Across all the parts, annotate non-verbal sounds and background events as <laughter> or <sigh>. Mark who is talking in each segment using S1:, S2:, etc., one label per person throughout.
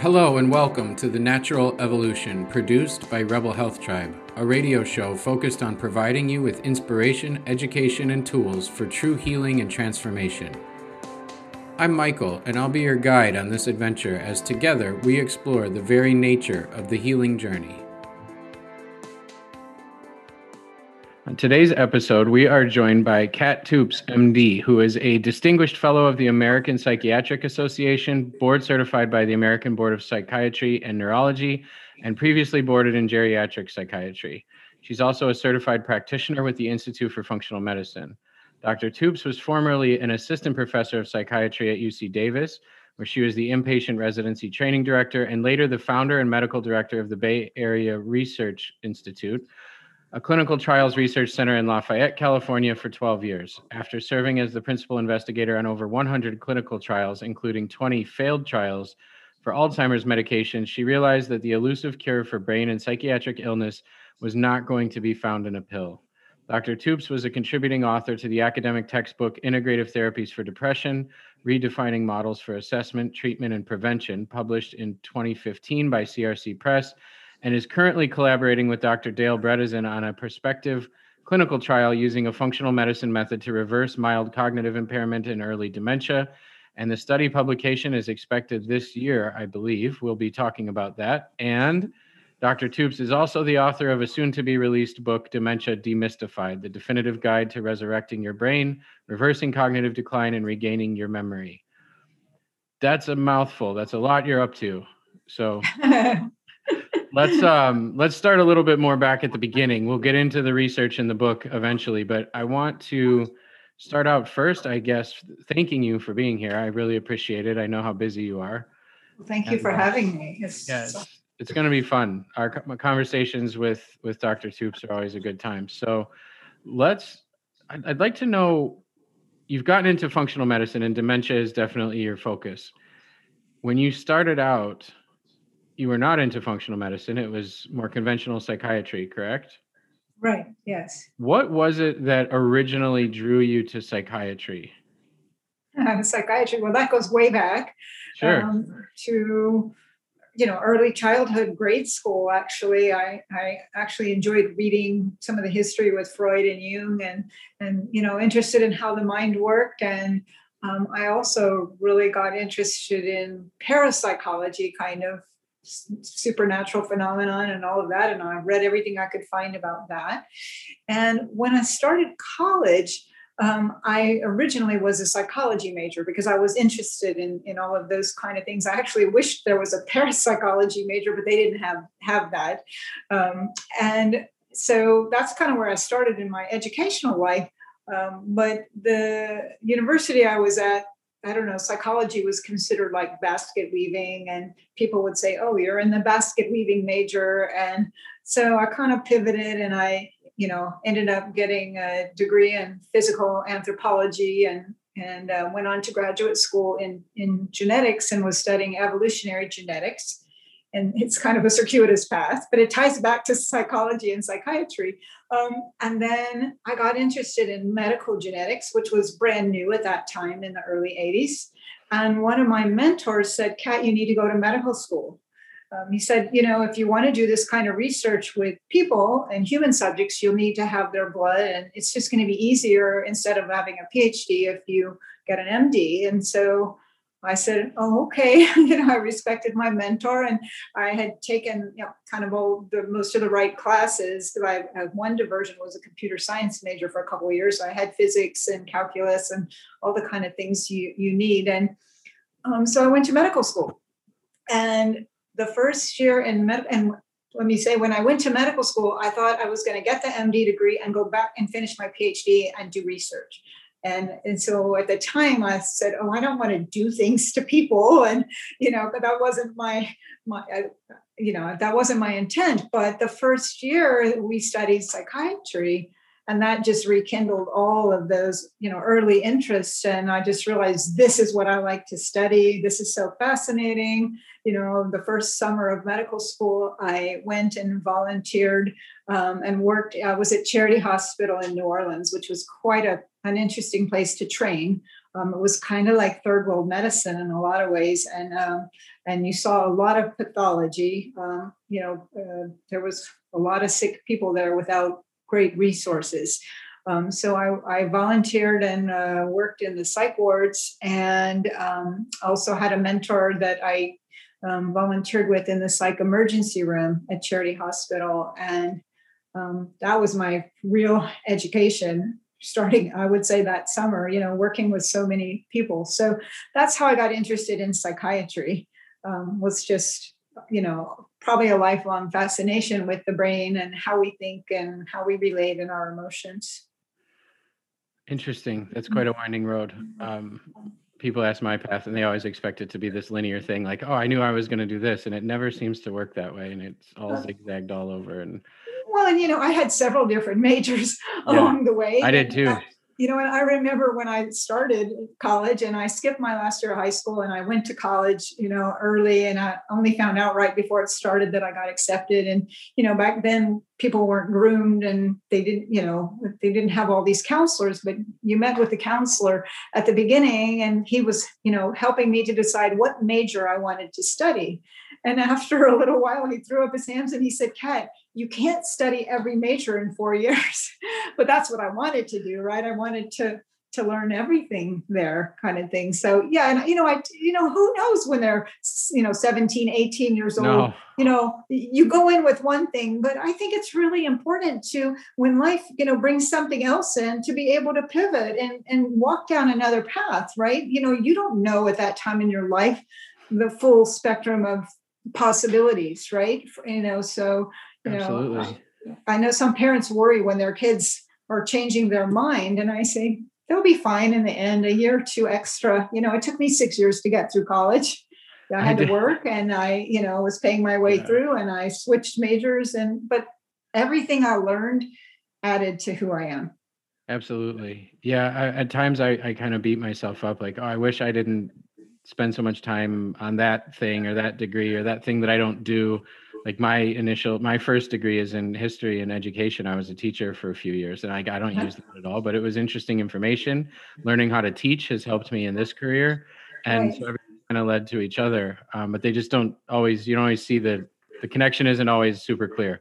S1: Hello and welcome to The Natural Evolution, produced by Rebel Health Tribe, a radio show focused on providing you with inspiration, education, and tools for true healing and transformation. I'm Michael, and I'll be your guide on this adventure as together we explore the very nature of the healing journey. On today's episode, we are joined by Kat Toups, MD, who is a distinguished fellow of the American Psychiatric Association, board certified by the American Board of Psychiatry and Neurology, and previously boarded in geriatric psychiatry. She's also a certified practitioner with the Institute for Functional Medicine. Dr. Toups was formerly an assistant professor of psychiatry at UC Davis, where she was the inpatient residency training director and later the founder and medical director of the Bay Area Research Institute, a clinical trials research center in Lafayette, California for 12 years. After serving as the principal investigator on over 100 clinical trials, including 20 failed trials for Alzheimer's medication, she realized that the elusive cure for brain and psychiatric illness was not going to be found in a pill. Dr. Toups was a contributing author to the academic textbook Integrative Therapies for Depression Redefining Models for Assessment, Treatment, and Prevention, published in 2015 by CRC Press and is currently collaborating with Dr. Dale Bredesen on a prospective clinical trial using a functional medicine method to reverse mild cognitive impairment in early dementia. And the study publication is expected this year, I believe. We'll be talking about that. And Dr. Toups is also the author of a soon to be released book, Dementia Demystified The Definitive Guide to Resurrecting Your Brain, Reversing Cognitive Decline, and Regaining Your Memory. That's a mouthful. That's a lot you're up to. So <laughs> let's um let's start a little bit more back at the beginning. We'll get into the research in the book eventually, but I want to start out first, I guess, thanking you for being here. I really appreciate it. I know how busy you are.
S2: Well, thank you and, for uh, having me.
S1: It's, yeah, it's, it's going to be fun. Our conversations with with Dr. Toups are always a good time. So let's. I'd, I'd like to know. You've gotten into functional medicine, and dementia is definitely your focus. When you started out, you were not into functional medicine. It was more conventional psychiatry, correct?
S2: Right. Yes.
S1: What was it that originally drew you to psychiatry?
S2: Uh, <laughs> psychiatry. Well, that goes way back.
S1: Sure. Um,
S2: to you know early childhood grade school actually i i actually enjoyed reading some of the history with freud and jung and and you know interested in how the mind worked and um, i also really got interested in parapsychology kind of supernatural phenomenon and all of that. And I read everything I could find about that. And when I started college, um, I originally was a psychology major because I was interested in, in all of those kind of things. I actually wished there was a <laughs> parapsychology major, but they didn't have have that. Um, and so that's kind of where I started in my educational life. Um, but the university I was at I don't know, psychology was considered like basket weaving, and people would say, Oh, you're in the basket weaving major. And so I kind of pivoted and I, you know, ended up getting a degree in physical anthropology and and uh, went on to graduate school in, in genetics and was studying evolutionary genetics and it's kind of a circuitous path, but it ties back to psychology and psychiatry. Um, and then I got interested in medical genetics, which was brand new at that time in the early 80s. And one of my mentors said, Kat, you need to go to medical school. Um, he said, you know, if you want to do this kind of research with people and human subjects, you'll need to have their blood. And it's just going to be easier instead of having a PhD if you get an MD. And so I said, "Oh, okay." <laughs> you know, I respected my mentor, and I had taken you know, kind of all the most of the right classes. I had one diversion was a computer science major for a couple of years. So I had physics and calculus and all the kind of things you you need. And um, so I went to medical school, and the first year in med and let me say, when I went to medical school, I thought I was going to get the MD degree and go back and finish my PhD and do research. And, and so at the time I said, oh, I don't want to do things to people. <laughs> And, you know, but that wasn't my, my, uh, you know, that wasn't my intent. But the first year we studied psychiatry and that just rekindled all of those, you know, early interests. And I just realized this is what I like to study. This is so fascinating. You know, the first summer of medical school, I went and volunteered um, and worked. I was at Charity Hospital in New Orleans, which was quite a an interesting place to train. Um, it was kind of like third world medicine in a lot of ways, and um, and you saw a lot of pathology. Um, you know, uh, there was a lot of sick people there without great resources. Um, so I, I, volunteered and uh, worked in the psych wards, and um, also had a mentor that I um, volunteered with in the psych emergency room at Charity Hospital, and um, that was my real education. Starting, I would say that summer, you know, working with so many people. So that's how I got interested in psychiatry. Um, was just, you know, probably a lifelong fascination with the brain and how we think and how we relate in our emotions.
S1: Interesting. That's quite a winding road. Um, people ask my path and they always expect it to be this linear thing like, oh, I knew I was going to do this. And it never seems to work that way. And it's all zigzagged all over. And
S2: well, and you know, I had several different majors <laughs> yeah, along the way.
S1: I did too
S2: you know, and I remember when I started college and I skipped my last year of high school and I went to college, you know, early and I only found out right before it started that I got accepted. And, you know, back then people weren't groomed and they didn't, you know, they didn't have all these counselors, but you met with the counselor at the beginning and he was, you know, helping me to decide what major I wanted to study. And after a little while, he threw up his hands and he said, Kat, you can't study every major in four <laughs> years. but that's what I wanted to do, right? I wanted to to learn everything there kind of thing so yeah and you know i you know who knows when they're you know 17 18 years old no. you know you go in with one thing but i think it's really important to when life you know brings something else in to be able to pivot and and walk down another path right you know you don't know at that time in your life the full spectrum of possibilities, right? You know, so you Absolutely. know, I know some parents worry when their kids are changing their mind, and I say they'll be fine in the end. A year or two extra. You know, it took me six years to get through college. <laughs> I had I to work, and I, you know, was paying my way yeah. through, and I switched majors, and but everything I learned added to who I am.
S1: Absolutely. Yeah. I, at times I, I kind of beat myself up like, oh, I wish I didn't spend so much time on that thing or that degree or that thing that I don't do. Like my initial, my first degree is in history and education. I was a teacher for a few years, and I, I don't use that at all. But it was interesting information. Learning how to teach has helped me in this career, and right. so everything kind of led to each other. Um, but they just don't always. You don't always see the the connection isn't always super clear,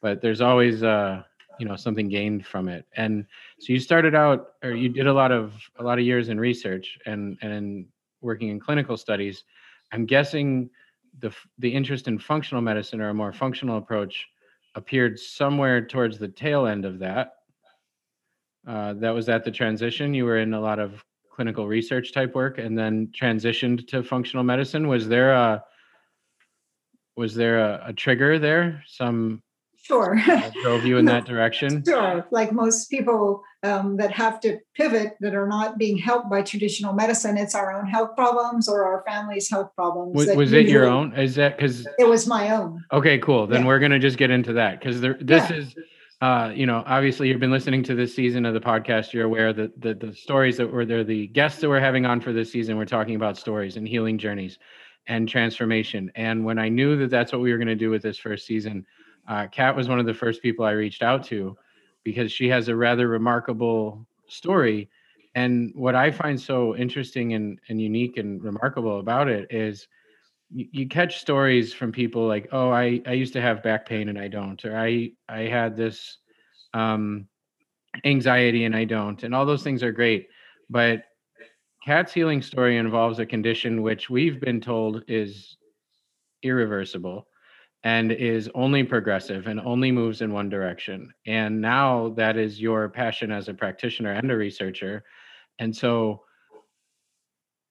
S1: but there's always uh, you know something gained from it. And so you started out, or you did a lot of a lot of years in research, and and working in clinical studies, I'm guessing the the interest in functional medicine or a more functional approach appeared somewhere towards the tail end of that. Uh, that was at the transition. You were in a lot of clinical research type work, and then transitioned to functional medicine. Was there a was there a, a trigger there? Some
S2: Sure.
S1: drove you in <laughs> that direction?
S2: Sure. Like most people um, that have to pivot that are not being helped by traditional medicine, it's our own health problems or our family's health problems.
S1: Was, was it your own? Is that because
S2: it was my own?
S1: Okay, cool. Then yeah. we're going to just get into that because this yeah. is. Uh, you know, obviously you've been listening to this season of the podcast. You're aware that the, the stories that were there, the guests that we're having on for this season, we're talking about stories and healing journeys and transformation. And when I knew that that's what we were going to do with this first season, uh, Kat was one of the first people I reached out to because she has a rather remarkable story. And what I find so interesting and, and unique and remarkable about it is you, you catch stories from people like, oh, I, I used to have back pain and I don't, or I, I had this um, anxiety and I don't. And all those things are great. But Kat's healing story involves a condition which we've been told is irreversible and is only progressive and only moves in one direction. And now that is your passion as a practitioner and a researcher. And so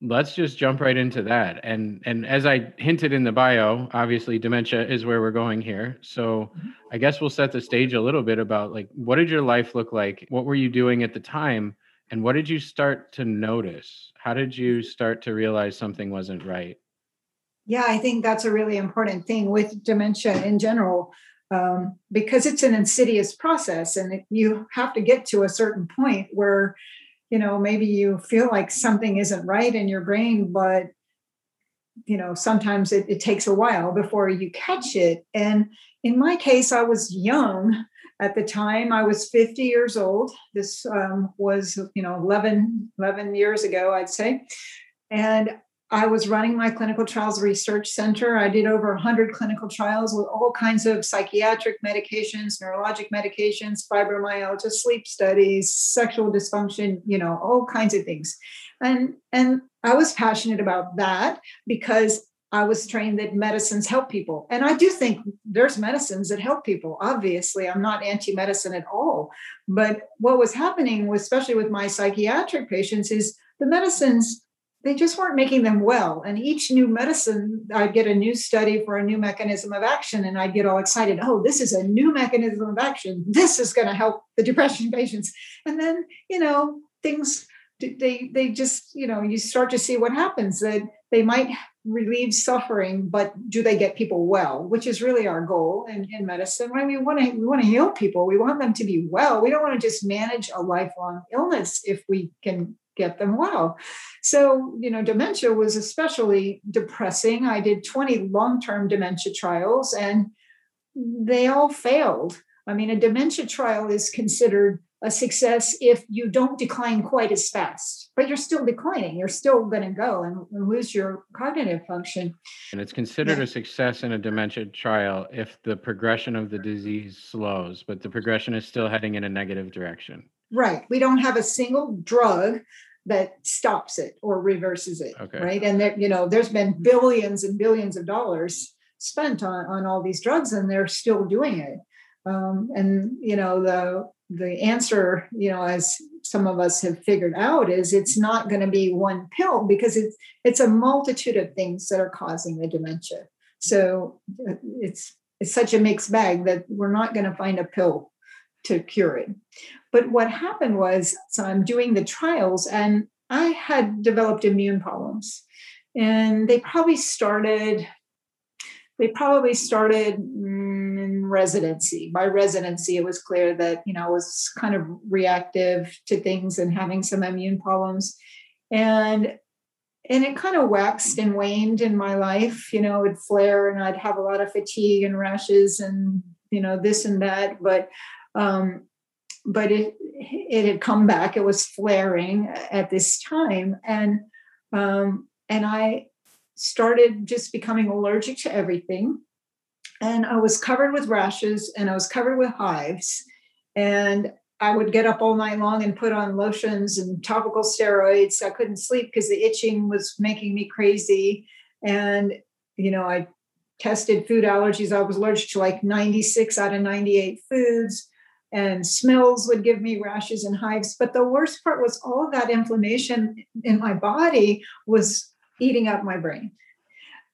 S1: let's just jump right into that. And and as I hinted in the bio, obviously dementia is where we're going here. So mm-hmm. I guess we'll set the stage a little bit about like what did your life look like? What were you doing at the time? And what did you start to notice? How did you start to realize something wasn't right?
S2: Yeah, I think that's a really important thing with dementia in general, um, because it's an insidious process, and you have to get to a certain point where, you know, maybe you feel like something isn't right in your brain, but you know, sometimes it, it takes a while before you catch it. And in my case, I was young At the time, I was 50 years old. This um, was, you know, 11, 11 years ago, I'd say. And I was running my clinical trials research center. I did over 100 clinical trials with all kinds of psychiatric medications, neurologic medications, fibromyalgia, sleep studies, sexual dysfunction, you know, all kinds of things. And and I was passionate about that because I was trained that medicines help people. And I do think there's medicines that help people. Obviously, I'm not anti medicine at all. But what was happening, especially with my psychiatric patients, is the medicines they just weren't making them well. And each new medicine, I'd get a new study for a new mechanism of action, and I'd get all excited. Oh, this is a new mechanism of action. This is going to help the depression <laughs> patients. And then, you know, things they they just you know you start to see what happens that they might relieve suffering but do they get people well which is really our goal in, in medicine right we want to we want to heal people we want them to be well we don't want to just manage a lifelong illness if we can get them well. So, you know, dementia was especially depressing. I did 20 long term dementia trials and they all failed. I mean, a dementia trial is considered a success if you don't decline quite as fast, but you're still declining. You're still going to go and, lose your cognitive function.
S1: And it's considered yeah. a success in a dementia trial if the progression of the disease slows, but the progression is still heading in a negative direction.
S2: Right. We don't have a single drug that stops it or reverses it. Okay. Right. And that, you know, there's been billions and billions of dollars spent on, on all these drugs and they're still doing it. Um, and, you know, the the answer, you know, as some of us have figured out, is it's not going to be one pill because it's it's a multitude of things that are causing the dementia. So uh, it's it's such a mixed bag that we're not going to find a pill to cure it. But what happened was, so I'm doing the trials, and I had developed immune problems, and they probably started. They probably started in residency. By residency, it was clear that you know I was kind of reactive to things and having some immune problems, and and it kind of waxed and waned in my life. You know, it would flare, and I'd have a lot of fatigue and rashes, and you know this and that. But um, but it it had come back. It was flaring at this time, and um, and I started just becoming allergic to everything, and I was covered with rashes and I was covered with hives, and I would get up all night long and put on lotions and topical steroids. I couldn't sleep because the itching was making me crazy, and you know I tested food allergies. I was allergic to like 96 out of 98 foods and smells would give me rashes and hives. But the worst part was all of that inflammation in my body was eating up my brain.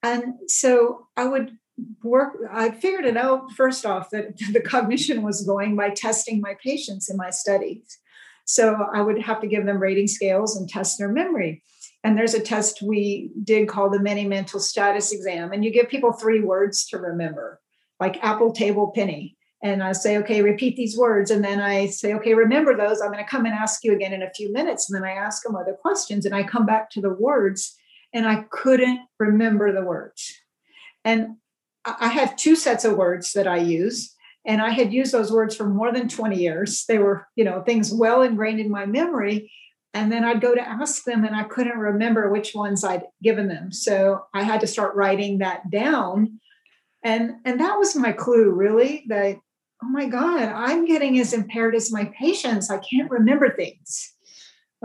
S2: And so I would work, I figured it out first off that <laughs> the cognition was going by testing my patients in my studies. So I would have to give them rating scales and test their memory. And there's a test we did called the mini mental status exam. And you give people three words to remember, like apple, table, penny and I say, okay, repeat these words. And then I say, okay, remember those. I'm going to come and ask you again in a few minutes. And then I ask them other questions and I come back to the words and I couldn't remember the words. And I have two sets of words that I use. And I had used those words for more than 20 years. They were, you know, things well ingrained in my memory. And then I'd go to ask them and I couldn't remember which ones I'd given them. So I had to start writing that down. And, and that was my clue, really, that oh my God, I'm getting as impaired as my patients. I can't remember things.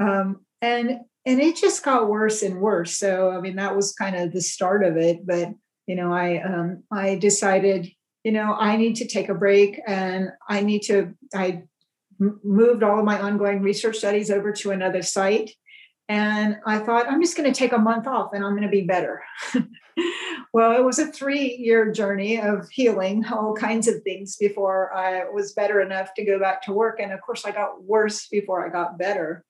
S2: Um, and and it just got worse and worse. So I mean, that was kind of the start of it. But you know, I um, I decided, you know, I need to take a break, and I need to. I moved all of my ongoing research studies over to another site, and I thought I'm just going to take a month off, and I'm going to be better. <laughs> well, it was a three year journey of healing all kinds of things before I was better enough to go back to work. And of course, I got worse before I got better.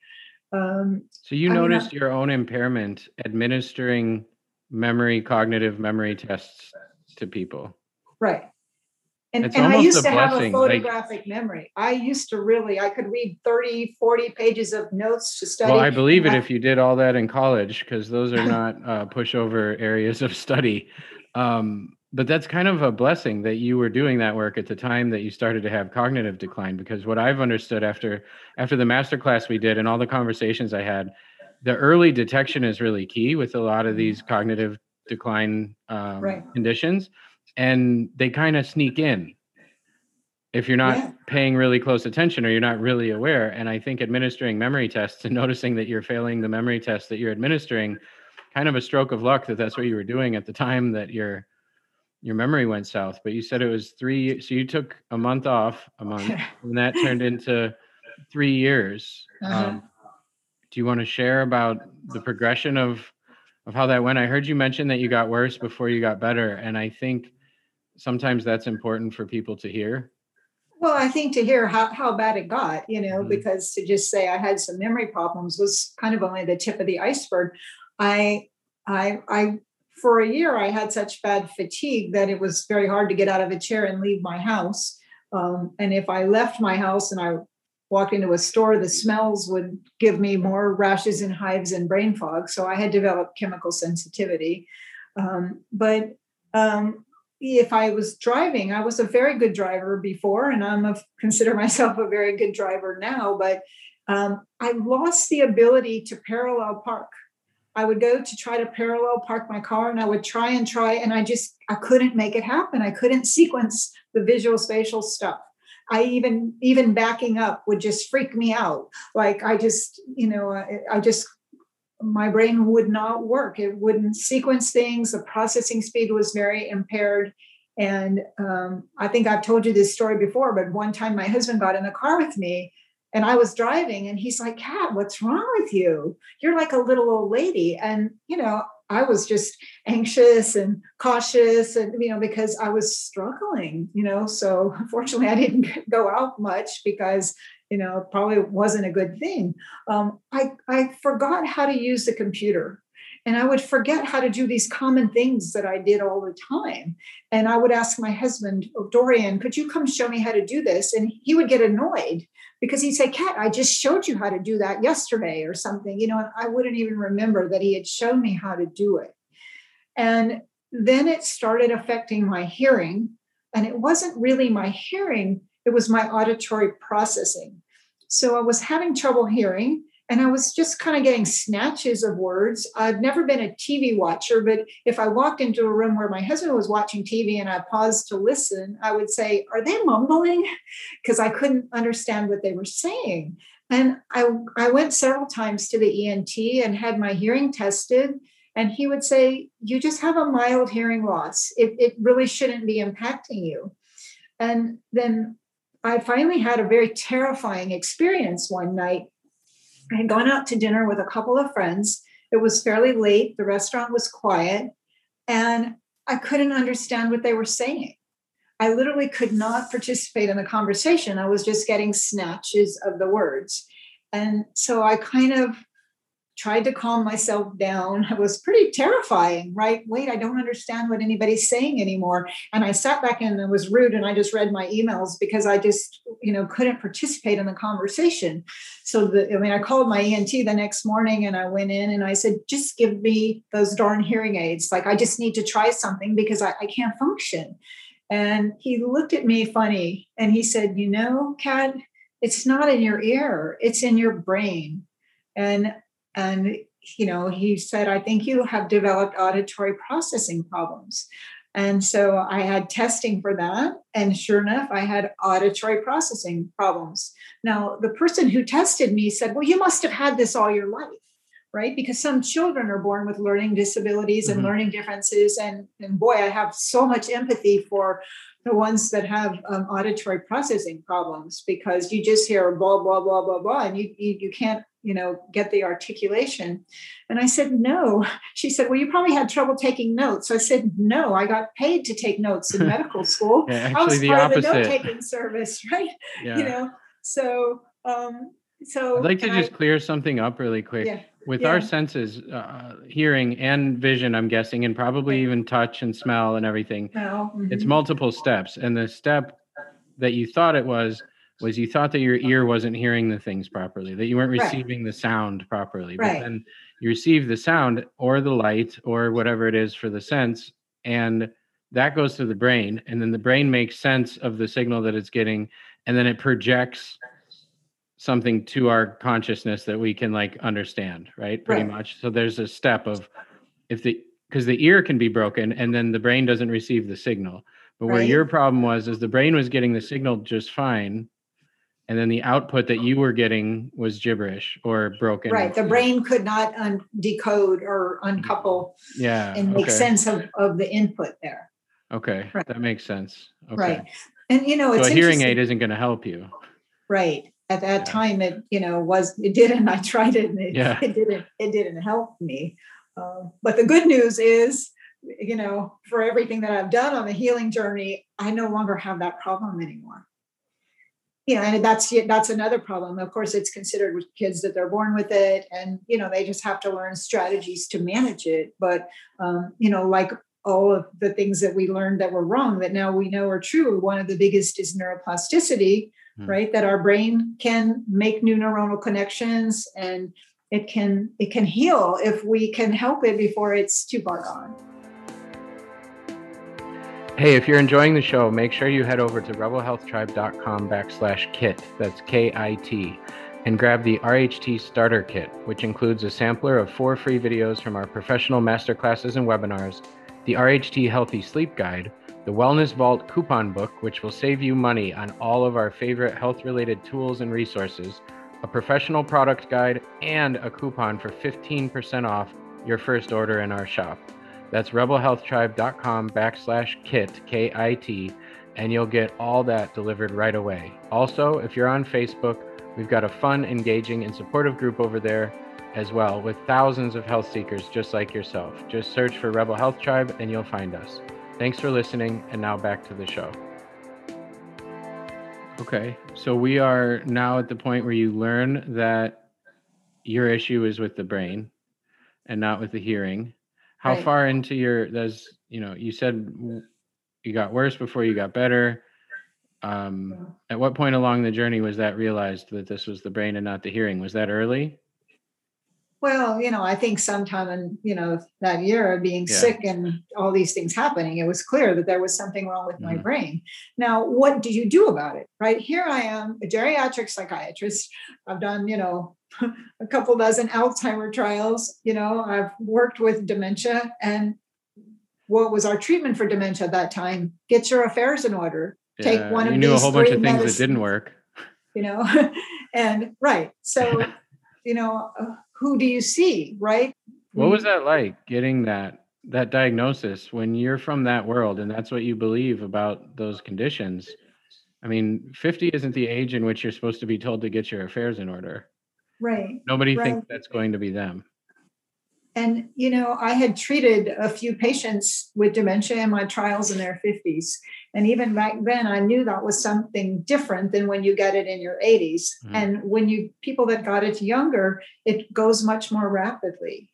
S1: Um, so you I noticed mean, your own impairment administering memory, cognitive memory tests to people.
S2: Right. And, and I used to have a photographic like, memory. I used to really, I could read 30, 40 pages of notes to study.
S1: Well, I believe it I, if you did all that in college, because those are not uh, pushover areas of study. Um, but that's kind of a blessing that you were doing that work at the time that you started to have cognitive decline because what i've understood after after the master class we did and all the conversations i had the early detection is really key with a lot of these cognitive decline um, right. conditions and they kind of sneak in if you're not yeah. paying really close attention or you're not really aware and i think administering memory tests and <laughs> noticing that you're failing the memory test that you're administering kind of a stroke of luck that that's what you were doing at the time that your your memory went south but you said it was three so you took a month off a month <laughs> and that turned into three years uh-huh. um, do you want to share about the progression of of how that went i heard you mention that you got worse before you got better and i think sometimes that's important for people to hear
S2: well i think to hear how, how bad it got you know mm-hmm. because to just say i had some memory problems was kind of only the tip of the iceberg I I I for a year I had such bad fatigue that it was very hard to get out of a chair and leave my house. Um, and if I left my house and I walked into a store, the smells would give me more rashes and hives and brain fog. So I had developed chemical sensitivity. Um, but um, if I was driving, I was a very good driver before, and I'm a, consider myself a very good driver now. But um, I lost the ability to parallel park. I would go to try to parallel park my car and I would try and try and I just I couldn't make it happen. I couldn't sequence the visual spatial stuff. I even even backing up would just freak me out. Like I just, you know, I, I just my brain would not work. It wouldn't sequence things. The processing speed was very impaired. And um, I think I've told you this story before, but one time my husband got in the car with me and I was driving and he's like, Kat, what's wrong with you? You're like a little old lady. And, you know, I was just anxious and cautious and, you know, because I was struggling, you know. So <laughs> fortunately, I didn't <laughs> go out much because, you know, probably wasn't a good thing. Um, I, I forgot how to use the computer. And I would forget how to do these common things that I did all the time. And I would ask my husband, oh, Dorian, could you come show me how to do this? And he would get annoyed because he'd say, Kat, I just showed you how to do that yesterday or something, you know, and I wouldn't even remember that he had shown me how to do it. And then it started affecting my hearing. And it wasn't really my hearing, it was my auditory processing. So I was having trouble hearing and I was just kind of getting snatches of words. I've never been a TV watcher, but if I walked into a room where my husband was watching TV and I paused to listen, I would say, Are they mumbling? <laughs> Because I couldn't understand what they were saying. And I, I went several times to the ENT and had my hearing tested. And he would say, You just have a mild hearing loss. It, it really shouldn't be impacting you. And then I finally had a very terrifying experience one night I had gone out to dinner with a couple of friends. It was fairly late, the restaurant was quiet, and I couldn't understand what they were saying. I literally could not participate in the conversation. I was just getting snatches of the words. And so I kind of tried to calm myself down. <laughs> It was pretty terrifying, right? Wait, I don't understand what anybody's saying anymore. And I sat back and it was rude and I just read my emails because I just, you know, couldn't participate in the conversation. So the, I mean, I called my ENT the next morning and I went in and I said, just give me those darn hearing aids. Like I just need to try something because I, I can't function. And he looked at me funny and he said, you know, Kat, it's not in your ear, it's in your brain. And and you know he said i think you have developed auditory processing problems. And so i had testing for that and sure enough i had auditory processing problems. Now the person who tested me said well you must have had this all your life right? Because some children are born with learning disabilities and mm-hmm. learning differences and, and boy i have so much empathy for the ones that have um, auditory processing problems because you just hear blah blah blah blah blah and you, you you can't you know get the articulation and i said no she said well you probably had trouble taking notes so i said no i got paid to take notes in <laughs> medical school
S1: yeah, i was part opposite.
S2: of the note-taking service <laughs> right yeah. you know so um so
S1: i'd like to just I, clear something up really quick yeah, with yeah. our senses uh, hearing and vision i'm guessing and probably even touch and smell and everything mm-hmm. it's multiple steps and the step that you thought it was was you thought that your ear wasn't hearing the things properly, that you weren't receiving right. the sound properly. Right. But then you receive the sound or the light or whatever it is for the sense, and that goes to the brain and then the brain makes sense of the signal that it's getting and then it projects something to our consciousness that we can like understand right pretty
S2: Right.
S1: much so there's a step of if the because the ear can be broken and then the brain doesn't receive the signal but where
S2: Right.
S1: your problem was is the brain was getting the signal just fine and then the output that you were getting was gibberish or broken
S2: right the brain could not un- decode or uncouple
S1: yeah
S2: and make
S1: okay.
S2: sense of, of the input there
S1: okay
S2: Right.
S1: that makes sense okay
S2: right and you know
S1: so a hearing aid isn't going to help you
S2: right at that
S1: Yeah.
S2: time it you know was it didn't i tried it and it,
S1: Yeah.
S2: it didn't it didn't help me um, but the good news is you know for everything that i've done on the healing journey i no longer have that problem anymore you know and that's that's another problem. Of course it's considered with kids that they're born with it and you know they just have to learn strategies to manage it. But um, you know like all of the things that we learned that were wrong that now we know are true one of the biggest is neuroplasticity
S1: Hmm.
S2: right? That our brain can make new neuronal connections and it can it can heal if we can help it before it's too far gone
S1: Hey, if you're enjoying the show, make sure you head over to rebelhealthtribe.com backslash kit, that's K-I-T, and grab the RHT Starter Kit, which includes a sampler of four free videos from our professional masterclasses and webinars, the RHT Healthy Sleep Guide, the Wellness Vault coupon book, which will save you money on all of our favorite health-related tools and resources, a professional product guide, and a coupon for 15% off your first order in our shop. That's rebelhealthtribe.com backslash kit, K I T, and you'll get all that delivered right away. Also, if you're on Facebook, we've got a fun, engaging, and supportive group over there as well with thousands of health seekers just like yourself. Just search for Rebel Health Tribe and you'll find us. Thanks for listening, and now back to the show. Okay, so we are now at the point where you learn that your issue is with the brain and not with the hearing how
S2: Right.
S1: far into your does you know you said you got worse before you got better. Um at what point along the journey was that realized that this was the brain and not the hearing? Was that early?
S2: Well you know i think sometime in you know that year of being
S1: Yeah.
S2: sick and all these things happening it was clear that there was something wrong with my
S1: Mhm.
S2: brain. Now what do you do about it? Right here i am a geriatric psychiatrist. I've done you know <laughs> a couple dozen alzheimer trials you know i've worked with dementia and what was our treatment for dementia at that time? Get your affairs in order. Take one
S1: you
S2: of
S1: knew a
S2: these
S1: whole bunch of things that didn't work.
S2: you know <laughs> and right so <laughs> you know uh, who do you see right?
S1: What was that like getting that that diagnosis when you're from that world and that's what you believe about those conditions? I mean 50 isn't the age in which you're supposed to be told to get your affairs in order
S2: right
S1: nobody
S2: Right.
S1: thinks that's going to be them
S2: and you know i had treated a few patients with dementia in my trials in their 50s and even back then i knew that was something different than when you get it in your 80s
S1: Mhm.
S2: and when you people that got it younger it goes much more rapidly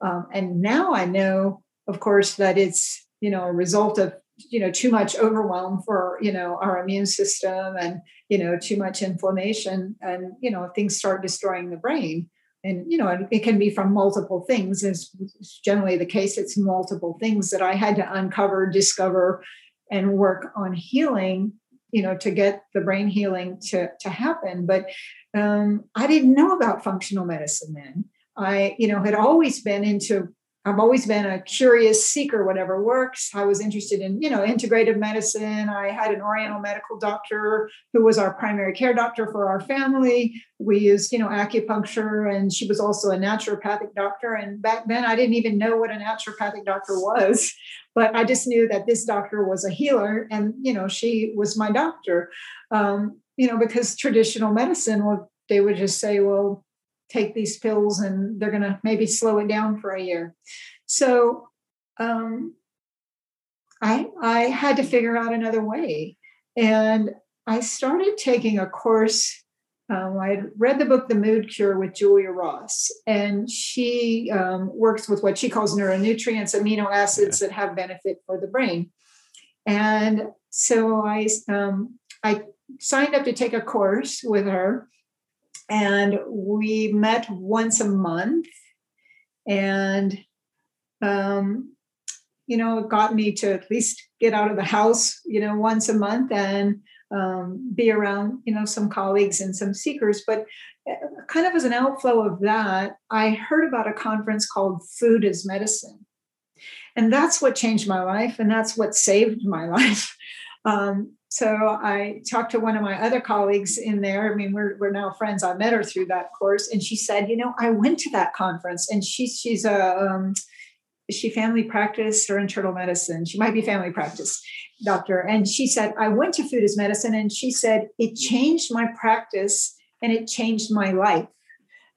S2: um, and now i know of course that it's you know a result of you know too much overwhelm for you know our immune system and you know too much inflammation and you know things start destroying the brain. And you know it, can be from multiple things. As is generally the case it's multiple things that i had to uncover discover and work on healing you know to get the brain healing to to happen. But um, i didn't know about functional medicine then. I you know had always been into I've always been a curious seeker, whatever works. I was interested in, you know, integrative medicine. I had an Oriental medical doctor who was our primary care doctor for our family. We used, you know, acupuncture, and she was also a naturopathic doctor. And back then, I didn't even know what a naturopathic doctor was, <laughs> but I just knew that this doctor was a healer, and you know, she was my doctor. Um, you know, because traditional medicine, well, they would just say, well, take these pills and they're going to maybe slow it down for a year. So um, I, I had to figure out another way. And I started taking a course. Um, I had read the book The Mood Cure with Julia Ross, and she um, works with what she calls neuronutrients, amino acids that have benefit for the brain. And so I, um, I signed up to take a course with her and we met once a month and um, you know, it got me to at least get out of the house, you know, once a month and um, be around, you know, some colleagues and some seekers. But uh, kind of as an outflow of that, I heard about a conference called Food is Medicine. And that's what changed my life. And that's what saved my <laughs> life. Um, so I talked to one of my other colleagues in there. I mean, we're, we're now friends. I met her through that course. And she said, you know, I went to that conference and she's, she's a, um, she family practice or internal medicine? She might be family practice doctor. And she said, I went to food as medicine. And she said, it changed my practice and it changed my life.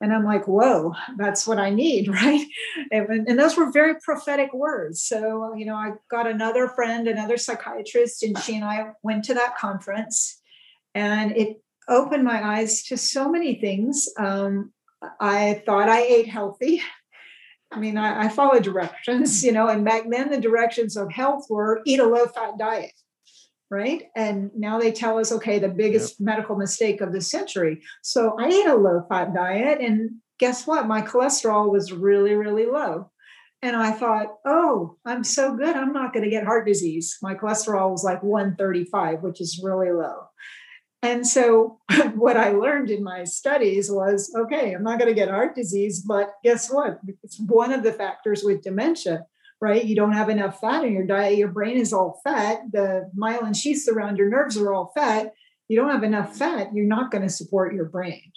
S2: And I'm like, whoa, that's what I need, <laughs> right? And, and, those were very prophetic words. So, you know, I got another friend, another psychiatrist, and she and I went to that conference. And it opened my eyes to so many things. Um, I thought I ate healthy. I mean, I, I followed directions, <laughs> you know, and back then the directions of health were eat a low fat diet right? And now they tell us, okay, the biggest yep. medical mistake of the century. So I ate a low fat diet, and guess what? My cholesterol was really, really low. And I thought, oh, I'm so good. I'm not going to get heart disease. My cholesterol was like 135, which is really low. And so, <laughs> what I learned in my studies was okay, I'm not going to get heart disease, but guess what? It's one of the factors with dementia right? You don't have enough fat in your diet. Your brain is all fat. The myelin sheaths around your nerves are all fat. You don't have enough fat. You're not going to support your brain.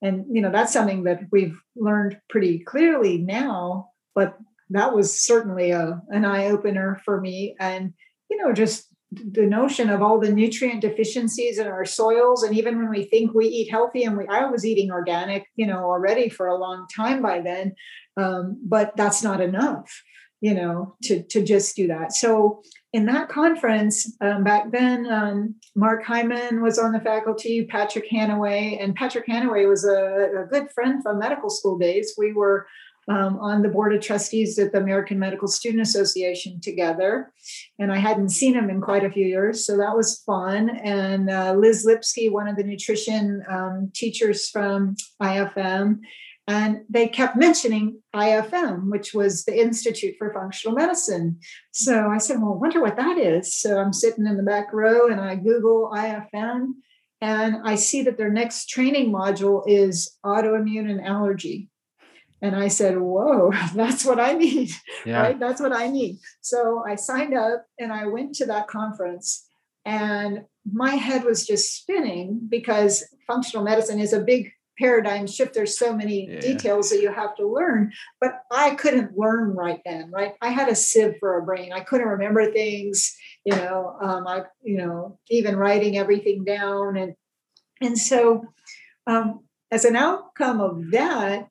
S2: And, you know, that's something that we've learned pretty clearly now, but that was certainly a, an eye opener for me. And, you know, just the notion of all the nutrient deficiencies in our soils and even when we think we eat healthy and we i was eating organic you know already for a long time by then um, but that's not enough you know, to, to just do that. So in that conference um, back then, um, Mark Hyman was on the faculty, Patrick Hanaway, and Patrick Hanaway was a, a good friend from medical school days. We were um, on the board of trustees at the American Medical Student Association together. And I hadn't seen him in quite a few years, so that was fun. And uh, Liz Lipski, one of the nutrition um, teachers from IFM, and they kept mentioning IFM, which was the Institute for Functional Medicine. So I said, Well, I wonder what that is. So I'm sitting in the back row and I Google IFM and I see that their next training module is autoimmune and allergy. And I said, Whoa, <laughs> that's what I need. Yeah. Right? That's what I need. So I signed up and I went to that conference. And my head was just spinning because functional medicine is a big paradigm shift there's so many yeah. details that you have to learn but i couldn't learn right then right i had a sieve for a brain i couldn't remember things you know um, i you know even writing everything down and and so um, as an outcome of that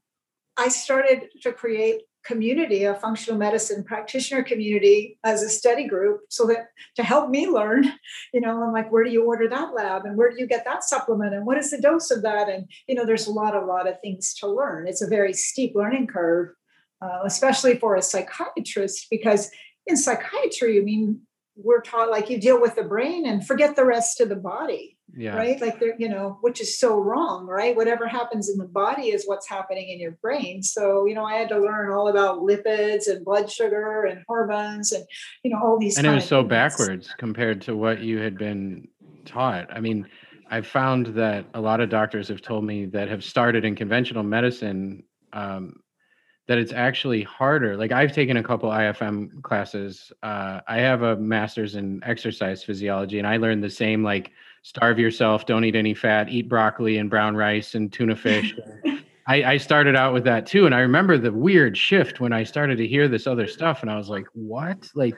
S2: i started to create community, a functional medicine practitioner community as a study group so that to help me learn, you know, I'm like, where do you order that lab and where do you get that supplement and what is the dose of that? And, you know, there's a lot, a lot of things to learn. It's a very steep learning curve, uh, especially for a psychiatrist, because in psychiatry, I mean, we're taught like you deal with the brain and forget the rest of the body yeah. right like they're you know which is so wrong right whatever happens in the body is what's happening in your brain so you know i had to learn all about lipids and blood sugar and hormones and you know all these
S1: and it was so backwards compared to what you had been taught i mean i've found that a lot of doctors have told me that have started in conventional medicine um, that it's actually harder. Like I've taken a couple IFM classes. Uh, I have a master's in exercise physiology, and I learned the same like starve yourself, don't eat any fat, eat broccoli and brown rice and tuna fish. <laughs> I, I started out with that too, and I remember the weird shift when I started to hear this other stuff, and I was like, "What? Like,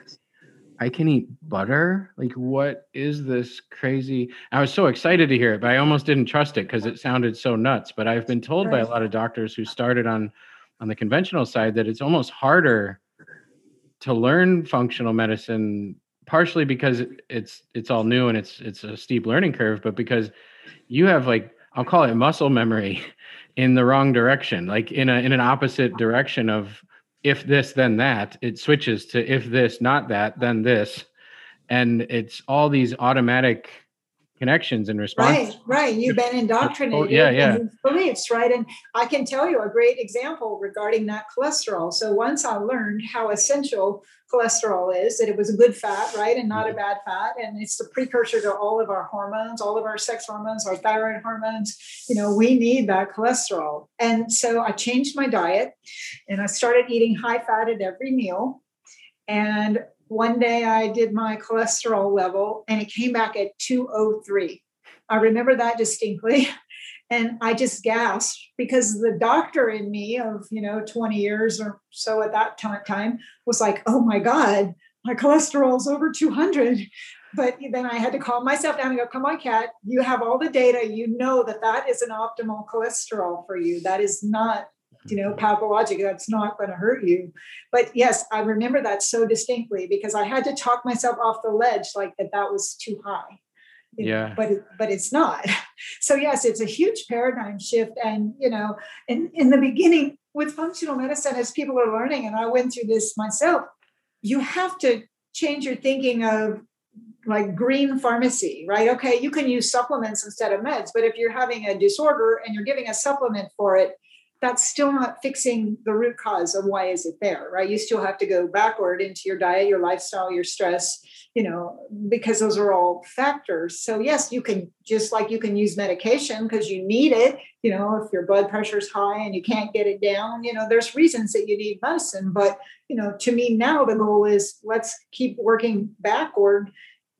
S1: I can eat butter? Like, what is this crazy?" I was so excited to hear it, but I almost didn't trust it because it sounded so nuts. But I've been told by a lot of doctors who started on on the conventional side that it's almost harder to learn functional medicine partially because it's it's all new and it's it's a steep learning curve but because you have like i'll call it muscle memory <laughs> in the wrong direction like in a in an opposite direction of if this then that it switches to if this not that then this. And it's all these automatic connections and responses.
S2: Right, right. You've been indoctrinated.
S1: Oh, yeah, yeah.
S2: Beliefs, right? And I can tell you a great example regarding that cholesterol. So once I learned how essential cholesterol is, that it was a good fat, right, and not a mm-hmm. bad fat, and it's the precursor to all of our hormones, all of our sex hormones, our thyroid hormones. You know, we need that cholesterol. And so I changed my diet, and I started eating high fat at every meal. And one day I did my cholesterol level and it came back at 203. I remember that distinctly. <laughs> And I just gasped because the doctor in me of, you know, 20 years or so at that time was like, oh my God, my cholesterol's over 200. But then I had to calm myself down and go, come on, Kat, you have all the data. You know that that is an optimal cholesterol for you. That is not you know, pathologic, that's not going to hurt you. But yes, I remember that so distinctly because I had to talk myself off the ledge like that that was too high.
S1: Yeah.
S2: But but it's not. <laughs> So yes, it's a huge paradigm shift. And you know, in, in the beginning with functional medicine, as people are learning, and I went through this myself, you have to change your thinking of like green pharmacy, right? Okay, you can use supplements instead of meds, but if you're having a disorder and you're giving a supplement for it, that's still not fixing the root cause of why is it there right? You still have to go backward into your diet your lifestyle your stress you know because those are all factors. So yes you can just like you can use medication because you need it you know if your blood pressure is high and you can't get it down you know there's reasons that you need medicine. But you know to me now the goal is let's keep working backward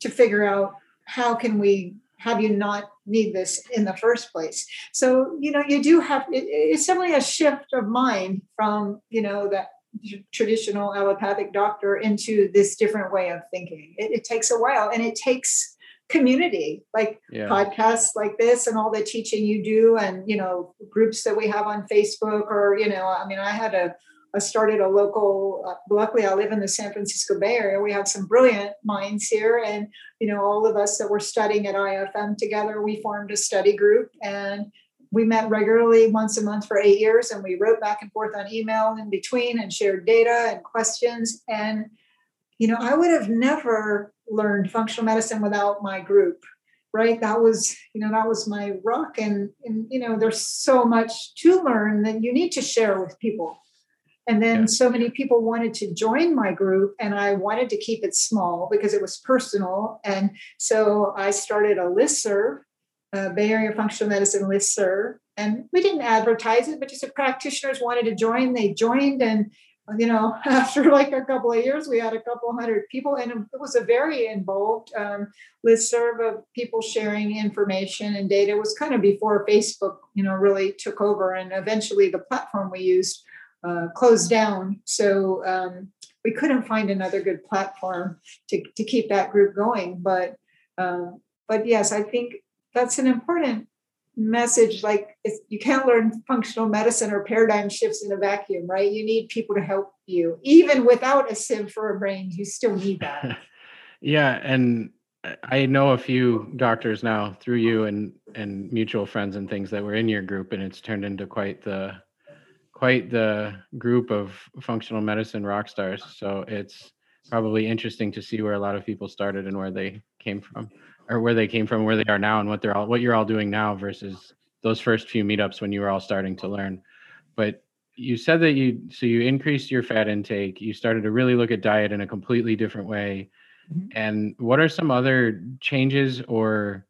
S2: to figure out how can we have you not need this in the first place so you know you do have it, it's definitely a shift of mind from you know that traditional allopathic doctor into this different way of thinking it, it takes a while and it takes community like yeah. podcasts like this and all the teaching you do and you know groups that we have on facebook or you know i mean i had a I started a local. Uh, luckily, I live in the San Francisco Bay Area. We have some brilliant minds here, and you know, all of us that were studying at IFM together, we formed a study group, and we met regularly once a month for eight years, and we wrote back and forth on email in between, and shared data and questions. And you know, I would have never learned functional medicine without my group right that was you know that was my rock and and you know there's so much to learn that you need to share with people and then yeah. so many people wanted to join my group, and I wanted to keep it small because it was personal. And so I started a listserv, a Bay Area Functional Medicine listserv. And we didn't advertise it, but just if practitioners wanted to join, they joined. And, you know, <laughs> after like a couple of years, we had a couple hundred people. And it was a very involved um, listserv of people sharing information and data. It was kind of before Facebook, you know, really took over. And eventually the platform we used uh, closed down. So um, we couldn't find another good platform to, to keep that group going. But um, but yes, I think that's an important message. Like you can't learn functional medicine or paradigm shifts in a vacuum, right? You need people to help you, even without a sieve for a brain. You still need that. <laughs>
S1: yeah, and I know a few doctors now through you and and mutual friends and things that were in your group, and it's turned into quite the quite the group of functional medicine rock stars. So it's probably interesting to see where a lot of people started and where they came from, or where they came from, where they are now, and what they're all what you're all doing now versus those first few meetups when you were all starting to learn. But you said that you so you increased your fat intake. You started to really look at diet in a completely different way. Mm-hmm. And what are some other changes or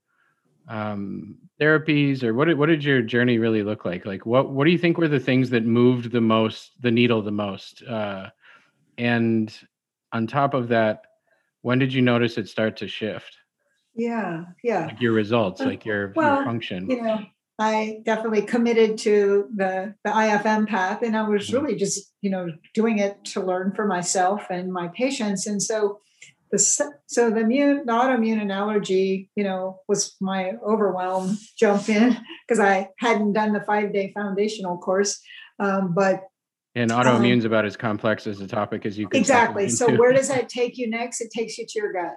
S1: um, therapies or what did, what did your journey really look like? Like what what do you think were the things that moved the most the needle the most? Uh, and on top of that when did you notice it start to shift?
S2: Yeah yeah.
S1: Like your results uh, like your, well, your function.
S2: you know i definitely committed to the the ifm path and i was mm-hmm. really just you know doing it to learn for myself and my patients. And so the, so the immune, the autoimmune and allergy, you know, was my overwhelm jump in because I hadn't done the five day foundational course. Um, but
S1: and autoimmune's um, about as complex as a topic as you can.
S2: Exactly. So where does that take you next? It takes you to your gut.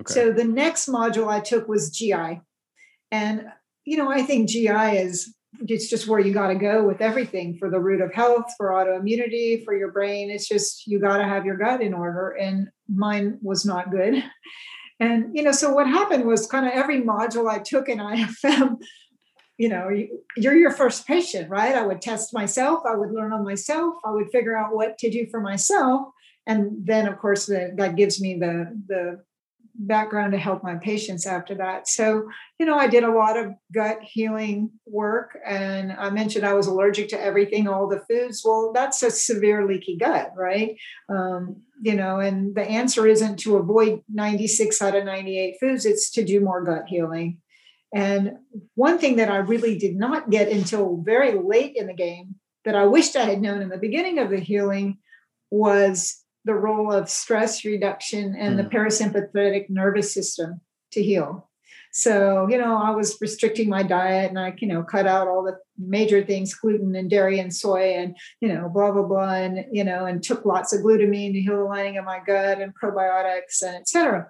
S2: Okay. So the next module I took was GI. And, you know, I think GI is it's just where you got to go with everything for the root of health, for autoimmunity, for your brain. It's just you got to have your gut in order. And mine was not good. And, you know, so what happened was kind of every module I took in IFM, <laughs> you know, you're your first patient, right? I would test myself, I would learn on myself, I would figure out what to do for myself. And then, of course, the, that gives me the, the background to help my patients after that. So, you know, I did a lot of gut healing work. And I mentioned I was allergic to everything, all the foods. Well, that's a severe leaky gut, right? Um, you know, and the answer isn't to avoid 96 out of 98 foods, it's to do more gut healing. And one thing that I really did not get until very late in the game that I wished I had known in the beginning of the healing was the role of stress reduction and mm. the parasympathetic nervous system to heal. So, you know, I was restricting my diet and I, you know, cut out all the major things, gluten and dairy and soy and, you know, blah, blah, blah. And, you know, and took lots of glutamine to heal the lining of my gut and probiotics and etc.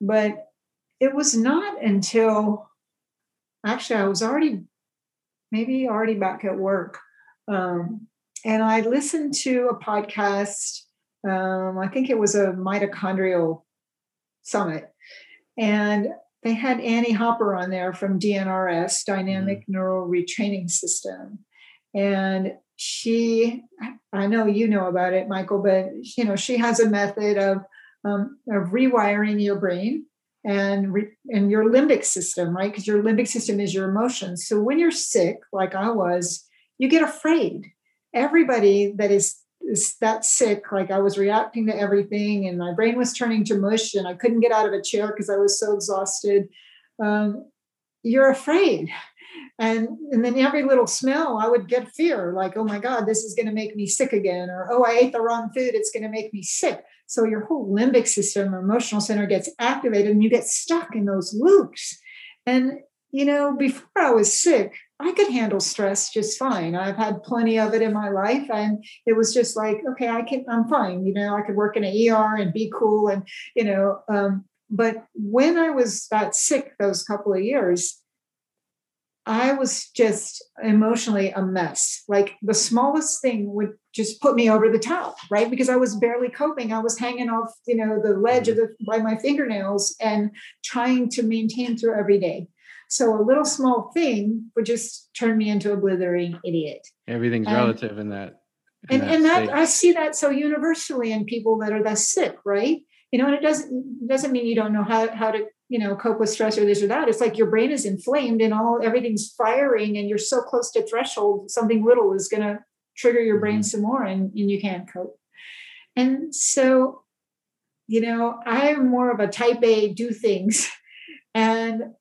S2: But it was not until actually I was already maybe already back at work. Um, and I listened to a podcast um, I think it was a mitochondrial summit. And they had Annie Hopper on there from DNRS, Dynamic mm-hmm. Neural Retraining System. And she, I know you know about it, Michael, but you know, she has a method of, um, of rewiring your brain and re, and your limbic system, right? Because your limbic system is your emotions. So when you're sick, like I was, you get afraid. Everybody that is is that sick. Like i was reacting to everything and my brain was turning to mush and i couldn't get out of a chair because i was so exhausted. Um, you're afraid. And and then every little smell i would get fear like oh my god this is going to make me sick again or oh i ate the wrong food it's going to make me sick. So your whole limbic system or emotional center gets activated and you get stuck in those loops. And you know before i was sick I could handle stress just fine. I've had plenty of it in my life. And it was just like, okay, I can, I'm fine. You know, I could work in an ER and be cool. And, you know, um, but when I was that sick those couple of years, I was just emotionally a mess. Like the smallest thing would just put me over the top, right? Because I was barely coping. I was hanging off, you know, the ledge of the by my fingernails and trying to maintain through every day. So a little small thing would just turn me into a blithering idiot.
S1: Everything's um, relative in that.
S2: In and that and that I see that so universally in people that are that sick, right? You know, and it doesn't doesn't mean you don't know how how to you know cope with stress or this or that. It's like your brain is inflamed and all everything's firing, and you're so close to threshold. Something little is going to trigger your brain mm-hmm. some more, and, and you can't cope. And so, you know, I'm more of a type A do things. <laughs> And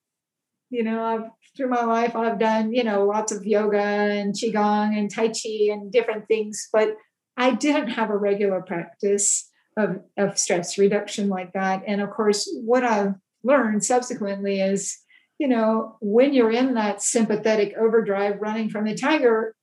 S2: you know, I've through my life I've done, you know, lots of yoga and qigong and tai chi and different things, but I didn't have a regular practice of, of stress reduction like that. And of course, what I've learned subsequently is, you know, when you're in that sympathetic overdrive running from the tiger,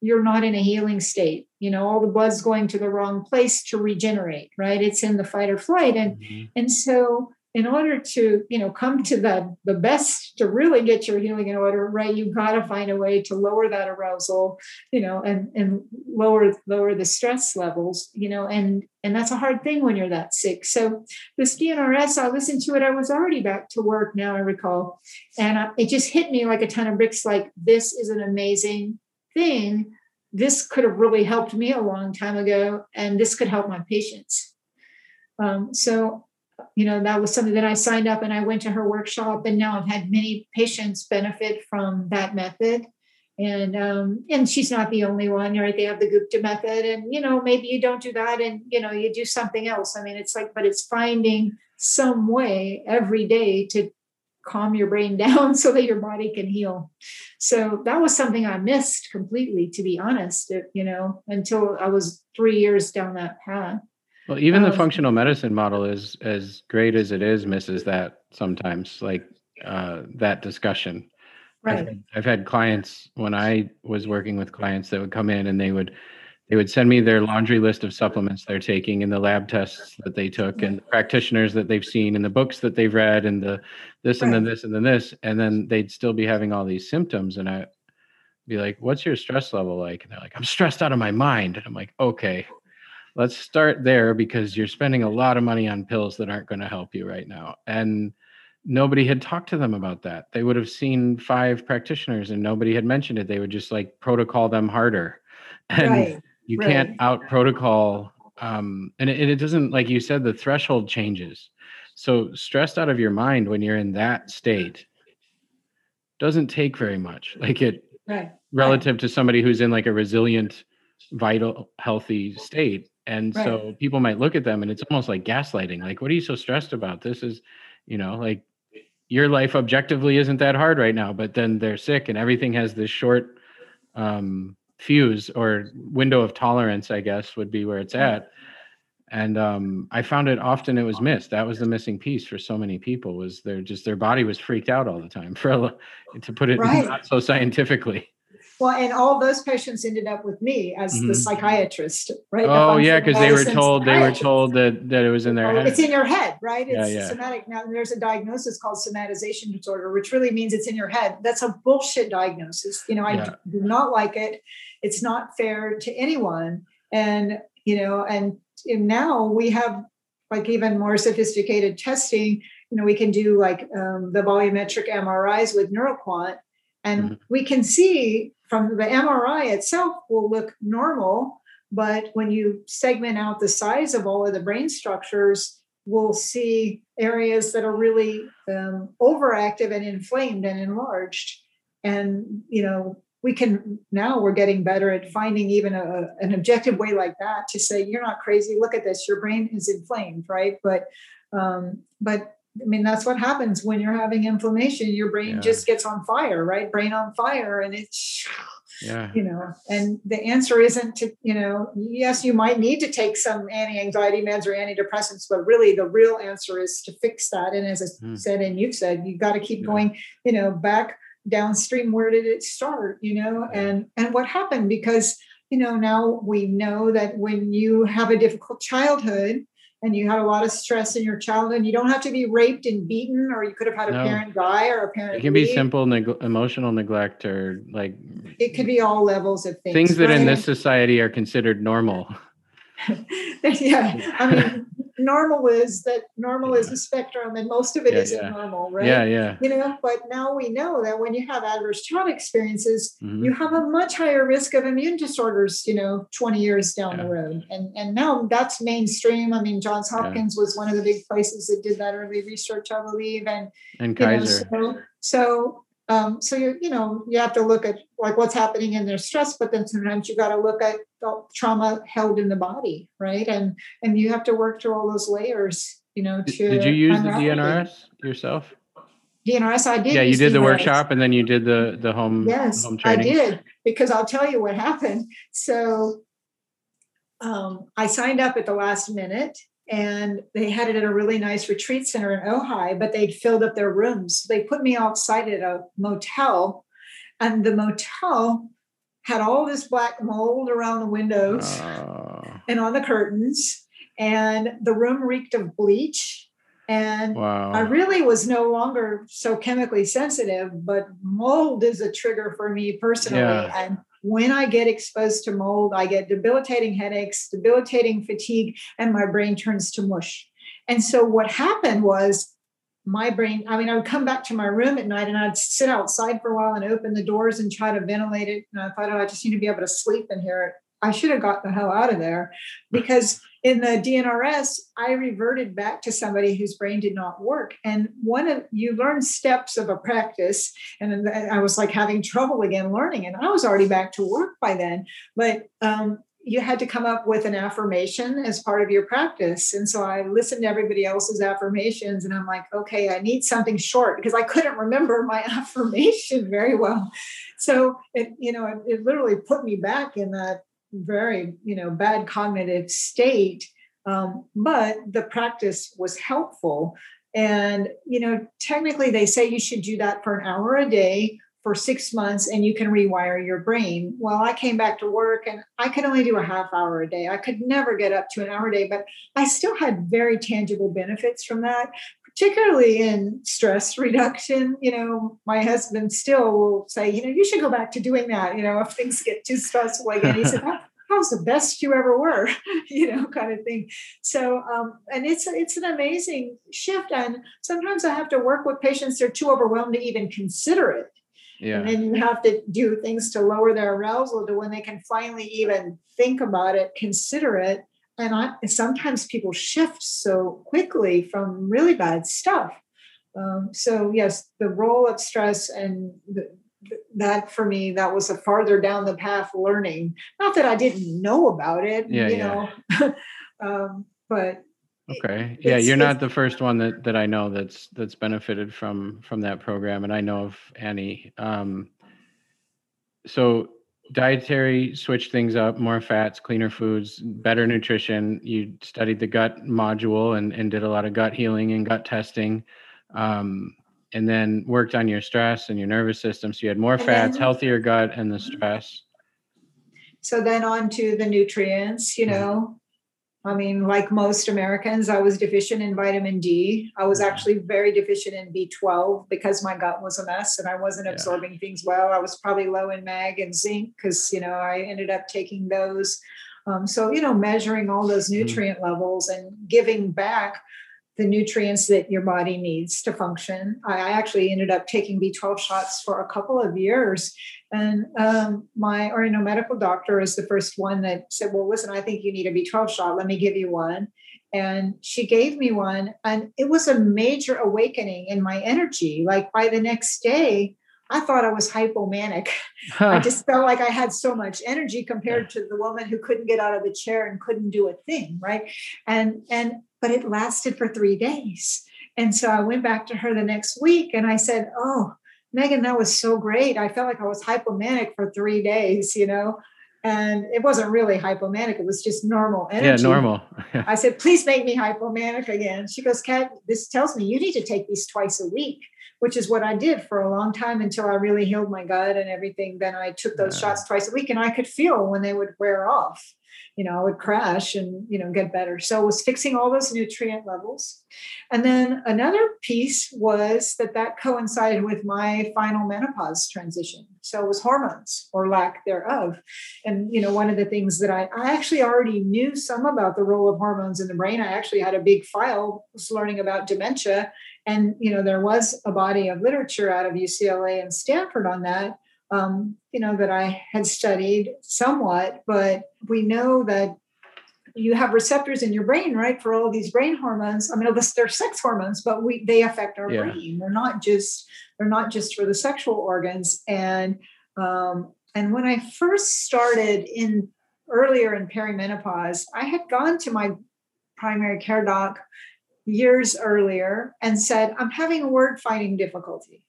S2: you're not in a healing state. You know, all the blood's going to the wrong place to regenerate, right? It's in the fight or flight. And mm-hmm. and so in order to you know come to the the best to really get your healing in order right you've got to find a way to lower that arousal you know and and lower lower the stress levels you know and and that's a hard thing when you're that sick. So this dnrs i listened to it i was already back to work now i recall and I, it just hit me like a ton of bricks like this is an amazing thing. This could have really helped me a long time ago and this could help my patients. Um, so you know that was something that i signed up and i went to her workshop and now i've had many patients benefit from that method. And um, and she's not the only one right? They have the gupta method and you know maybe you don't do that and you know you do something else. I mean it's like but it's finding some way every day to calm your brain <laughs> down so that your body can heal. So that was something i missed completely to be honest you know until i was three years down that path
S1: well, even um, the functional medicine model is as great as it is, misses that sometimes, like uh, that discussion.
S2: Right.
S1: I've, I've, had clients when I was working with clients that would come in and they would they would send me their laundry list of supplements they're taking and the lab tests that they took and the practitioners that they've seen and the books that they've read and the this and then this and then this and then they'd still be having all these symptoms and I be like, "What's your stress level like?" And they're like, "I'm stressed out of my mind." And I'm like, "Okay, let's start there because you're spending a lot of money on pills that aren't going to help you right now. And nobody had talked to them about that. They would have seen five practitioners and nobody had mentioned it. They would just like protocol them harder. <laughs> And
S2: Right,
S1: you
S2: right.
S1: can't out protocol. Um, and it, it doesn't, like you said, the threshold changes. So stressed out of your mind when you're in that state doesn't take very much. <laughs> Like it,
S2: Right.
S1: relative to somebody who's in like a resilient, vital, healthy state. And
S2: Right.
S1: so people might look at them and it's almost like gaslighting. Like, what are you so stressed about? This is, you know, like your life objectively isn't that hard right now, but then they're sick and everything has this short um, fuse or window of tolerance, I guess, would be where it's at. And um, I found it often it was missed. That was the missing piece for so many people was their just their body was freaked out all the time. <laughs> For a, to put it
S2: Right.
S1: not so scientifically.
S2: Well, and all those patients ended up with me as the
S1: Mhm.
S2: psychiatrist, right?
S1: Oh yeah, because they were told they were told that that it was in their
S2: Oh,
S1: head.
S2: It's in your head, right? It's
S1: yeah.
S2: somatic. Now, there's a diagnosis called somatization disorder, which really means it's in your head. That's a bullshit diagnosis. You know, I
S1: Yeah.
S2: do not like it. It's not fair to anyone. And, you know, and, and now we have like even more sophisticated testing. You know, we can do like um, the volumetric MRIs with NeuroQuant, and
S1: Mhm.
S2: we can see from the MRI itself will look normal, but when you segment out the size of all of the brain structures, we'll see areas that are really um, overactive and inflamed and enlarged. And you know, we can now we're getting better at finding even a, an objective way like that to say you're not crazy. Look at this, your brain is inflamed, right? But um, but I mean, that's what happens when you're having inflammation. Your brain
S1: Yeah.
S2: just gets on fire, right? Brain on fire, and it's
S1: yeah.
S2: you know and the answer isn't to you know yes you might need to take some anti-anxiety meds or antidepressants but really the real answer is to fix that and as i
S1: Hmm.
S2: said and you've said you've got to keep
S1: Yeah.
S2: going you know back downstream where did it start you know
S1: Yeah.
S2: and and what happened because you know now we know that when you have a difficult childhood and you had a lot of stress in your childhood you don't have to be raped and beaten or you could have had a
S1: No.
S2: parent die or a parent
S1: It can be simple neg- emotional neglect or like
S2: it could be all levels of things
S1: things that in this society are considered normal. <laughs>
S2: yeah, I mean, normal is that normal is
S1: Yeah.
S2: a spectrum, and most of it
S1: Yeah,
S2: not
S1: yeah.
S2: normal, right?
S1: Yeah, yeah.
S2: You know, but now we know that when you have adverse child experiences,
S1: Mhm.
S2: you have a much higher risk of immune disorders. You know, twenty years down the road, and and now that's mainstream. I mean, Johns. Hopkins was one of the big places that did that early research, I believe, and
S1: And
S2: you know,
S1: Kaiser.
S2: so so um, so you you know you have to look at like what's happening in their stress, but then sometimes you got to look at the trauma held in the body, right? And and you have to work through all those layers, you know.
S1: Did,
S2: To
S1: did you use the
S2: unravel it.
S1: DNRS yourself?
S2: DNRS, I did.
S1: Yeah, you did the workshop, and then you did the the home
S2: Yes,
S1: home
S2: I did because I'll tell you what happened. So um, I signed up at the last minute and they had it at a really nice retreat center in Ojai, but they'd filled up their rooms. They put me outside at a motel and the motel had all this black mold around the windows
S1: Oh,
S2: and on the curtains and the room reeked of bleach and
S1: wow.
S2: I really was no longer so chemically sensitive, but mold is a trigger for me personally.
S1: Yeah.
S2: And when I get exposed to mold, I get debilitating headaches, debilitating fatigue, and my brain turns to mush. And so what happened was my brain, I mean, I would come back to my room at night and I'd sit outside for a while and open the doors and try to ventilate it. And I thought, oh, I just need to be able to sleep in here. I should have got the hell out of there because in the DNRS, I reverted back to somebody whose brain did not work. And one of you learn steps of a practice, and I was like having trouble again learning, and I was already back to work by then. But um, you had to come up with an affirmation as part of your practice. And so I listened to everybody else's affirmations, and I'm like, okay, I need something short because I couldn't remember my <laughs> affirmation very well. So it, you know, it, it literally put me back in that very you know bad cognitive state um, but the practice was helpful. And you know technically they say you should do that for an hour a day for six months and you can rewire your brain. Well i came back to work and i could only do a half hour a day. I could never get up to an hour a day but i still had very tangible benefits from that particularly in stress reduction. You know, my husband still will say, you know, you should go back to doing that. You know, if things get too stressful again, he said, how's the best you ever were <laughs> you know kind of thing so um, and it's it's an amazing shift and sometimes i have to work with patients they're too overwhelmed to even consider it yeah. and then you have to do things to lower their arousal to when they can finally even think about it consider it and I, sometimes people shift so quickly from really bad stuff. Um, so yes the role of stress and the, that for me that was a farther down the path learning. Not that i didn't know about it yeah, you yeah. know. <laughs> Um, but
S1: okay. yeah you're not the first one that that i know that's that's benefited from from that program and i know of annie. Um, so dietary switch things up more fats cleaner foods better nutrition you studied the gut module and, and did a lot of gut healing and gut testing um, and then worked on your stress and your nervous system. So you had more and fats, then, healthier gut, and the stress.
S2: So then on to the nutrients, you know. I mean, like most Americans, I was deficient in vitamin D. I was actually very deficient in B12 because my gut was a mess and I wasn't yeah. absorbing things well. I was probably low in mag and zinc because, you know, I ended up taking those. Um, so, you know, measuring all those mm-hmm. nutrient mm. levels and giving back the nutrients that your body needs to function. I actually ended up taking B12 shots for a couple of years. And um, my Oriental medical doctor is the first one that said, Well, listen, I think you need a B12 shot. Let me give you one. And she gave me one. And it was a major awakening in my energy. Like by the next day, I thought I was hypomanic. Huh. I just felt like I had so much energy compared to the woman who couldn't get out of the chair and couldn't do a thing, right? And and but it lasted for 3 days. And so I went back to her the next week and I said, "Oh, Megan, that was so great. I felt like I was hypomanic for 3 days, you know." and it wasn't really hypomanic it was just normal energy
S1: yeah normal <laughs>
S2: i said please make me hypomanic again she goes kat this tells me you need to take these twice a week which is what I did for a long time until I really healed my gut and everything. Then I took those yeah. shots twice a week and I could feel when they would wear off. You know, I would crash and, you know, get better. So it was fixing all those nutrient levels. And then another piece was that that coincided with my final menopause transition. So it was hormones or lack thereof. And, you know, one of the things that I, I actually already knew some about the role of hormones in the brain. I actually had a big file, was learning about dementia and you know there was a body of literature out of ucla and stanford on that um, you know that i had studied somewhat but we know that you have receptors in your brain right for all these brain hormones. I mean they're sex hormones but we they affect our yeah. brain. They're not just they're not just for the sexual organs. And um, and when i first started in earlier in perimenopause i had gone to my primary care doc years earlier and said, I'm having word finding difficulty.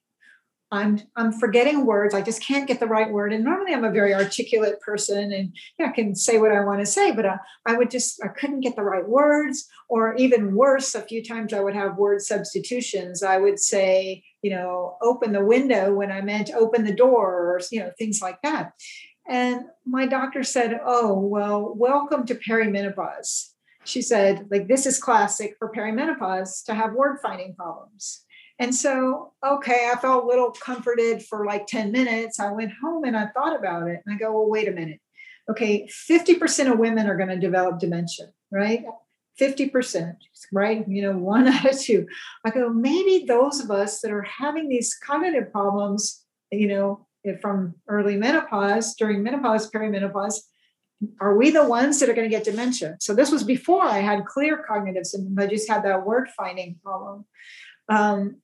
S2: I'm I'm forgetting words. I just can't get the right word. And normally I'm a very articulate person and yeah, I can say what I want to say, but uh, I would just I couldn't get the right words. Or even worse, a few times I would have word substitutions. I would say, you know, open the window when I meant open the door, or you know, things like that. And my doctor said, "Oh well, welcome to perimenopause." She said, like, this is classic for perimenopause to have word finding problems. And so, okay, I felt a little comforted for like 10 minutes. I went home and I thought about it. And I go, well, wait a minute. Okay, 50% of women are going to develop dementia, right? 50%, right? You know, one <laughs> out of two. I go, maybe those of us that are having these cognitive problems, you know, from early menopause, during menopause, perimenopause, are we the ones that are going to get dementia? So this was before I had clear cognitive symptoms. I just had that word finding problem. Um,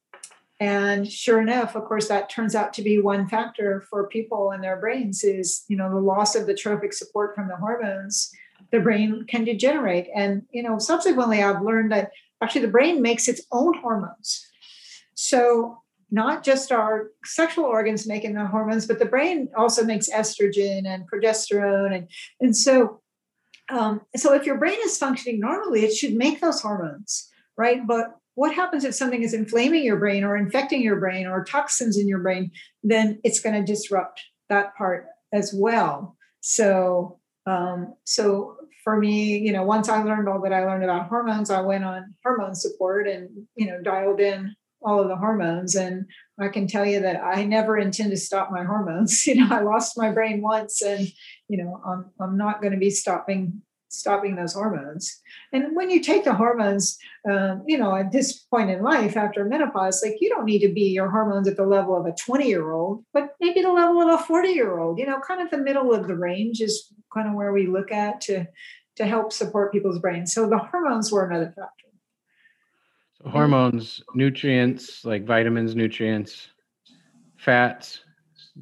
S2: and sure enough, of course, that turns out to be one factor for people and their brains is, you know, the loss of the trophic support from the hormones. The brain can degenerate. And, you know, subsequently, I've learned that actually the brain makes its own hormones. So not just our sexual organs making the hormones, but the brain also makes estrogen and progesterone. And, and so, um, so if your brain is functioning normally, it should make those hormones, right? But what happens if something is inflaming your brain or infecting your brain or toxins in your brain? Then it's going to disrupt that part as well. So, um, so for me, you know, once I learned all that I learned about hormones, I went on hormone support and, you know, dialed in all of the hormones. And I can tell you that I never intend to stop my hormones. <laughs> You know, I lost my brain once, and you know, I'm I'm not going to be stopping stopping those hormones. And when you take the hormones, um, you know, at this point in life after menopause, like you don't need to be your hormones at the level of a 20 year old, but maybe the level of a 40 year old. You know, kind of the middle of the range is kind of where we look at to to help support people's brains. So the hormones were another factor.
S1: Hormones, nutrients like vitamins, nutrients, fats,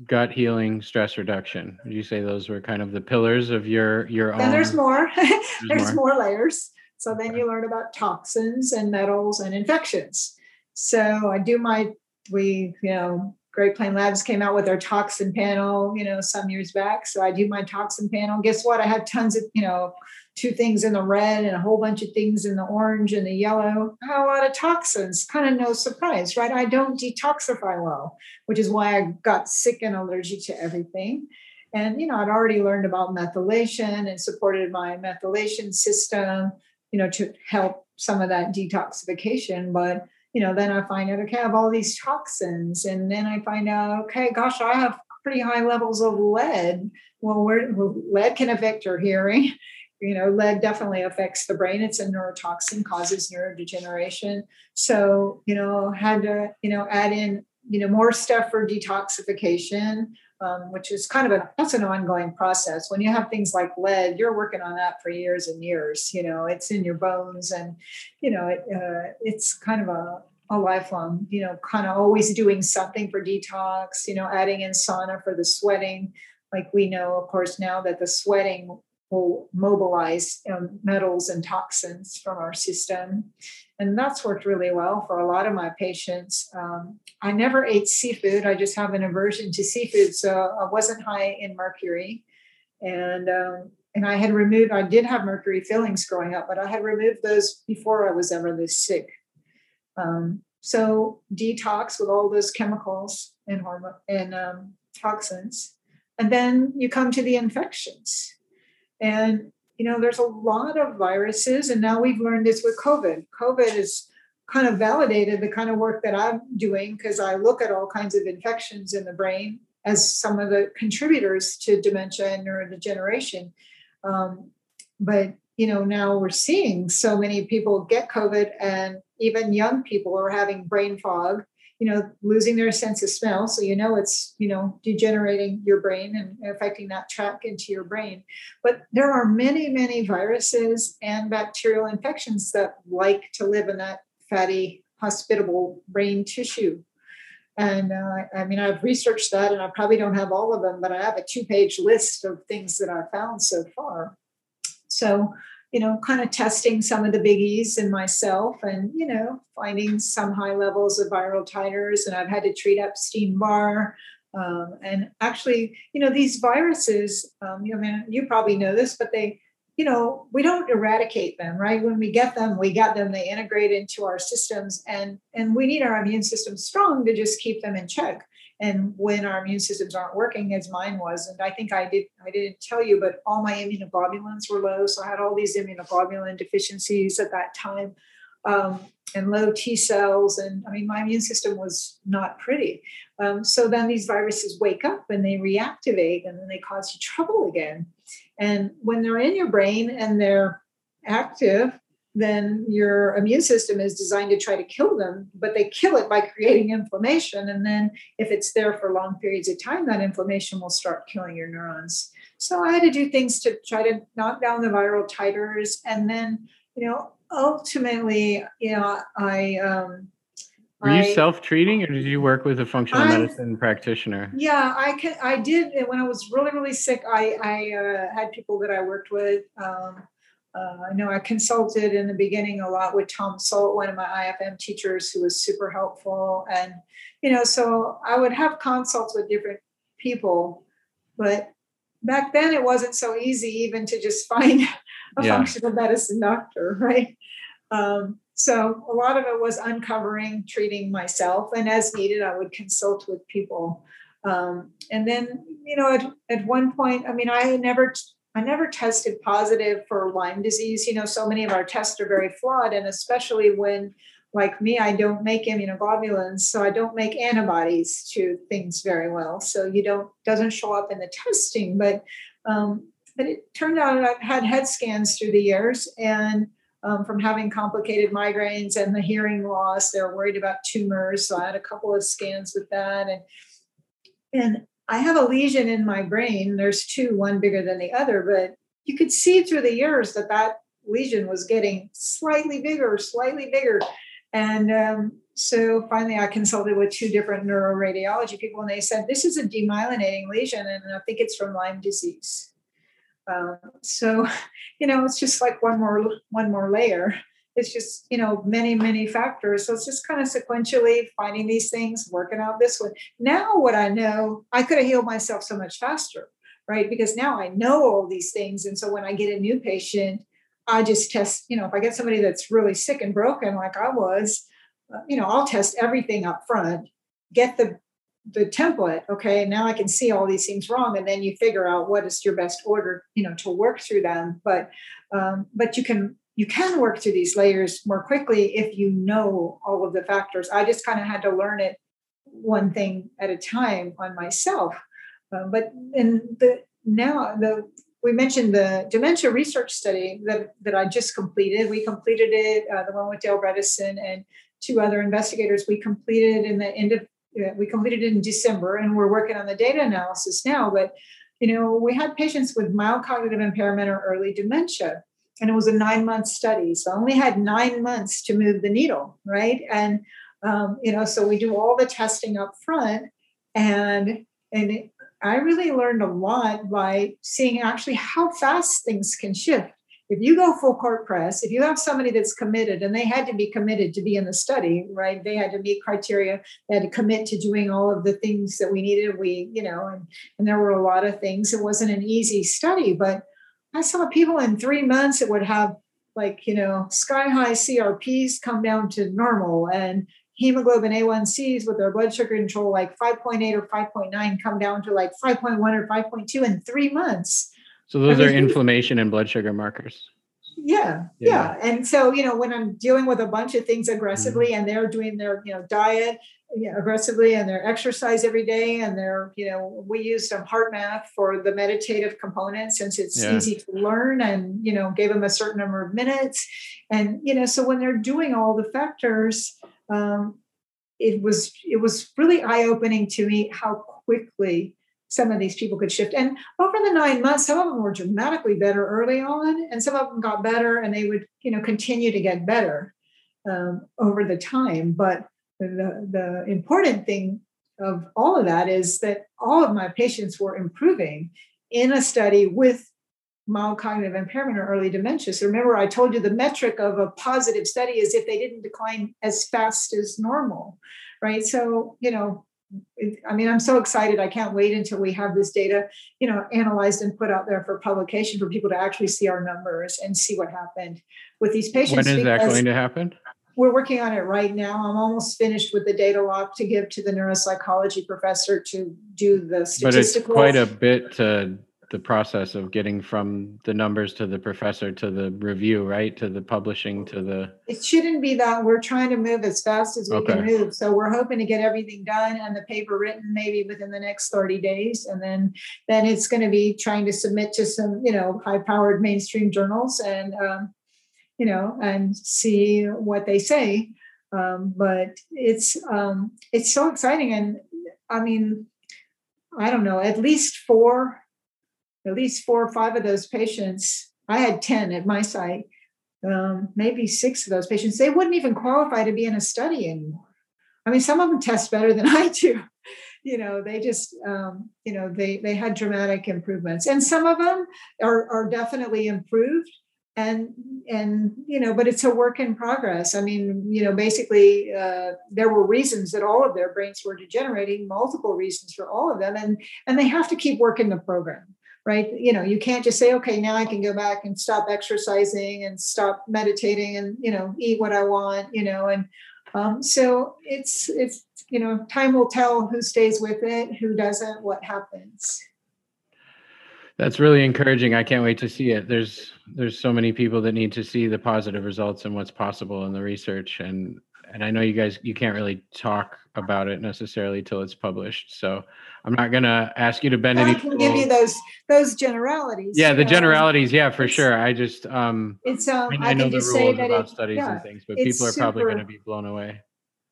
S1: gut healing, stress reduction. Would you say those were kind of the pillars of your your
S2: own? <laughs> There's more. there's, there's more. more. layers. So then you learn about toxins and metals and infections. So I do my we you know Great Plain Labs came out with their toxin panel, you know, some years back. So I do my toxin panel. Guess what? I have tons of, you know, two things in the red and a whole bunch of things in the orange and the yellow. I had a lot of toxins, kind of no surprise, right? I don't detoxify well, which is why I got sick and allergic to everything. And, you know, I'd already learned about methylation and supported my methylation system, you know, to help some of that detoxification. But you know, then I find out, okay, I have all these toxins. And then I find out, okay, gosh, I have pretty high levels of lead. Well, where lead can affect your hearing. <laughs> You know, lead definitely affects the brain. It's a neurotoxin, causes neurodegeneration. So, you know, had to, you know, add in, you know, more stuff for detoxification um, which is kind of a that's an ongoing process. When you have things like lead, you're working on that for years and years. You know, it's in your bones, and you know, it, uh, it's kind of a a lifelong, you know, kind of always doing something for detox, you know, adding in sauna for the sweating. Like we know, of course, now that the sweating will mobilize um, metals and toxins from our system. And that's worked really well for a lot of my patients. Um, I never ate seafood, I just have an aversion to seafood. So I wasn't high in mercury. And um, and I had removed, I did have mercury fillings growing up, but I had removed those before I was ever this sick. Um, so detox with all those chemicals and hormone and um, toxins. And then you come to the infections and, you know, there's a lot of viruses. And now we've learned this with COVID. COVID is kind of validated the kind of work that I'm doing because I look at all kinds of infections in the brain as some of the contributors to dementia and neurodegeneration. Um, but you know now we're seeing so many people get covid and even young people are having brain fog you know losing their sense of smell. So you know it's you know degenerating your brain and affecting that track into your brain. But there are many many viruses and bacterial infections that like to live in that fatty hospitable brain tissue. And uh, i mean i've researched that and i probably don't have all of them but i have a two page list of things that i've found so far. So you know, kind of testing some of the biggies in myself and, you know, finding some high levels of viral titers. And I've had to treat Epstein Barr. Um, and actually, you know, these viruses, um, you know, I mean, you probably know this, but they, you know, we don't eradicate them, right? When we get them, we get them, they integrate into our systems and and we need our immune system strong to just keep them in check and when our immune systems aren't working as mine was and i think i did i didn't tell you but all my immunoglobulins were low so i had all these immunoglobulin deficiencies at that time um, and low t cells and i mean my immune system was not pretty. Um, so then these viruses wake up and they reactivate and then they cause you trouble again. And when they're in your brain and they're active then your immune system is designed to try to kill them, but they kill it by creating inflammation. And then, if it's there for long periods of time, that inflammation will start killing your neurons. So, I had to do things to try to knock down the viral titers. And then, you know, ultimately, you know, I, um,
S1: were you self-treating, or did you work with a functional I, medicine practitioner?
S2: Yeah, I can. I did when I was really, really sick. I I uh, had people that I worked with. Um, uh, I know I consulted in the beginning a lot with Tom Sult, one of my IFM teachers, who was super helpful. And, you know, so I would have consults with different people, but back then it wasn't so easy even to just <laughs> find a yeah. functional medicine doctor, right? Um, so a lot of it was uncovering, treating myself, and as needed, I would consult with people. Um, and then, you know, at, at one point, I mean, I never I never tested positive for Lyme disease. You know, so many of our tests are very flawed, and especially when like me, I don't make immunoglobulins, so I don't make antibodies to things very well. So you don't doesn't show up in the testing, but um, but it turned out I've had head scans through the years, and um, from having complicated migraines and the hearing loss, they're worried about tumors. So I had a couple of scans with that, and and I have a lesion in my brain. There's two, one bigger than the other, but you could see through the years that that lesion was getting slightly bigger, slightly bigger. And um, so finally, I consulted with two different neuroradiology people, and they said, This is a demyelinating lesion, and I think it's from Lyme disease. Um, so, <laughs> you know, it's just like one more one more layer. It's just you know many many factors. So it's just kind of sequentially finding these things, working out this one. Now, what I know, I could have healed myself so much faster, right? Because now I know all these things, and so when I get a new patient, I just test, you know, if I get somebody that's really sick and broken like I was, uh, you know, I'll test everything up front, get the the template, okay, And now I can see all these things wrong, and then you figure out what is your best order, you know, to work through them. But um, but you can you can work through these layers more quickly if you know all of the factors. I just kind of had to learn it one thing at a time on myself. Um, but in the now the we mentioned the dementia research study that, that I just completed. We completed it, uh, the one with Dale Bredesen and two other investigators. We completed in the end of we completed it in December, and we're working on the data analysis now. But you know, we had patients with mild cognitive impairment or early dementia, and it was a nine month study. So I only had nine months to move the needle, right? And um, you know, so we do all the testing up front, and and I really learned a lot by seeing actually how fast things can shift. If you go full court press, if you have somebody that's committed, and they had to be committed to be in the study, right? They had to meet criteria, they had to commit to doing all of the things that we needed. We, you know, and, and there were a lot of things. It wasn't an easy study, but I saw people in three months that would have like, you know, sky high CRPs come down to normal and hemoglobin A1Cs with their blood sugar control like 5.8 or 5.9 come down to like 5.1 or 5.2 in three months.
S1: So those I mean, are inflammation and blood sugar markers.
S2: Yeah, yeah, yeah, And so, you know, when I'm dealing with a bunch of things aggressively mm-hmm. and they're doing their, you know, diet you know, aggressively and their exercise every day and their, you know, we use some HeartMath for the meditative component since it's yeah. easy to learn and, you know, gave them a certain number of minutes. And, you know, so when they're doing all the factors, um, it was it was really eye opening to me how quickly some of these people could shift. And over the nine months, some of them were dramatically better early on, and some of them got better, and they would you know continue to get better um, over the time. But the the important thing of all of that is that all of my patients were improving in a study with mild cognitive impairment or early dementia. So remember, I told you the metric of a positive study is if they didn't decline as fast as normal, right? So, you know, I mean, I'm so excited. I can't wait until we have this data, you know, analyzed and put out there for publication for people to actually see our numbers and see what happened with these patients.
S1: When is that going to happen?
S2: We're working on it right now. I'm almost finished with the data lock to give to the neuropsychology professor to do the statistical.
S1: But it's quite a bit to the process of getting from the numbers to the professor to the review, right? To the publishing to the.
S2: It shouldn't be that. We're trying to move as fast as we okay. can move. So we're hoping to get everything done and the paper written maybe within the next 30 days. And then then it's going to be trying to submit to some, you know, high powered mainstream journals and, um, you know, and see what they say. Um, but it's um, it's so exciting. And I mean, I don't know, at least four at least four or five of those patients, I had 10 at my site, um, maybe six of those patients, they wouldn't even qualify to be in a study anymore. I mean, some of them test better than <laughs> I do. You know, they just, um, you know, they they had dramatic improvements, and some of them are are definitely improved. And and you know, but it's a work in progress. I mean, you know, basically, uh, there were reasons that all of their brains were degenerating, multiple reasons for all of them, and and they have to keep working the program right? You know, you can't just say, okay, now I can go back and stop exercising and stop meditating and you know eat what I want, you know, and um, so it's it's you know time will tell who stays with it, who doesn't, what happens.
S1: That's really encouraging. I can't wait to see it. There's there's so many people that need to see the positive results and what's possible in the research and and I know you guys you can't really talk about it necessarily till it's published. So I'm not gonna ask you to bend any.
S2: I can give you those those generalities.
S1: Yeah, the generalities. Yeah, for sure. I just um
S2: It's um,
S1: I,
S2: I,
S1: know
S2: can
S1: the
S2: just say
S1: rules
S2: that
S1: about
S2: it,
S1: studies
S2: yeah,
S1: and things, but people are probably
S2: super-
S1: going to be blown away.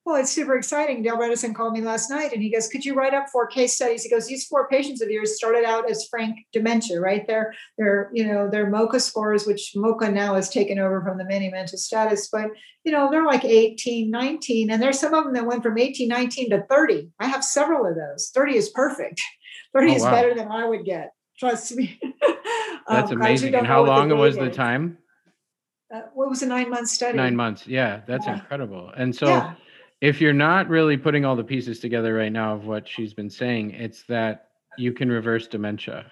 S2: Well, it's super exciting. Dale Bredesen called me last night and he goes, Could you write up four case studies? He goes, These four patients of yours started out as frank dementia, right? They're, they're you know, their MOCA scores, which MOCA now has taken over from the mini mental status, but, you know, they're like 18, 19. And there's some of them that went from 18, 19 to 30. I have several of those. 30 is perfect. <laughs> 30
S1: Oh,
S2: is
S1: wow.
S2: better than I would get. Trust me. <laughs>
S1: That's
S2: Um, I actually
S1: amazing. And how long
S2: the
S1: was the time?
S2: Uh, what was a nine month study?
S1: Nine months. Yeah, that's
S2: Yeah.
S1: incredible. And so
S2: yeah.
S1: If you're not really putting all the pieces together right now of what she's been saying, it's that you can reverse dementia.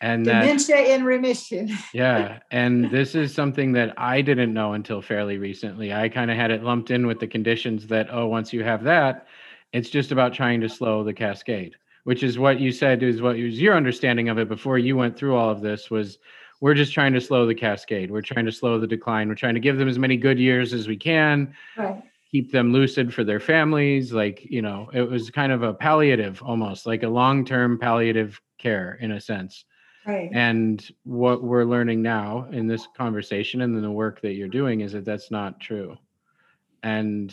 S1: And that
S2: Dementia in remission. <laughs>
S1: Yeah. And this is something that I didn't know until fairly recently. I kind of had it lumped in with the conditions that, oh, once you have that, it's just about trying to slow the cascade, which is what you said is what was your understanding of it before you went through all of this was we're just trying to slow the cascade. We're trying to slow the decline. We're trying to give them as many good years as we can,
S2: Right.
S1: Keep them lucid for their families. Like, you know, it was kind of a palliative almost like a long term palliative care in a sense.
S2: Right.
S1: And what we're learning now in this conversation and in the work that you're doing is that that's not true. And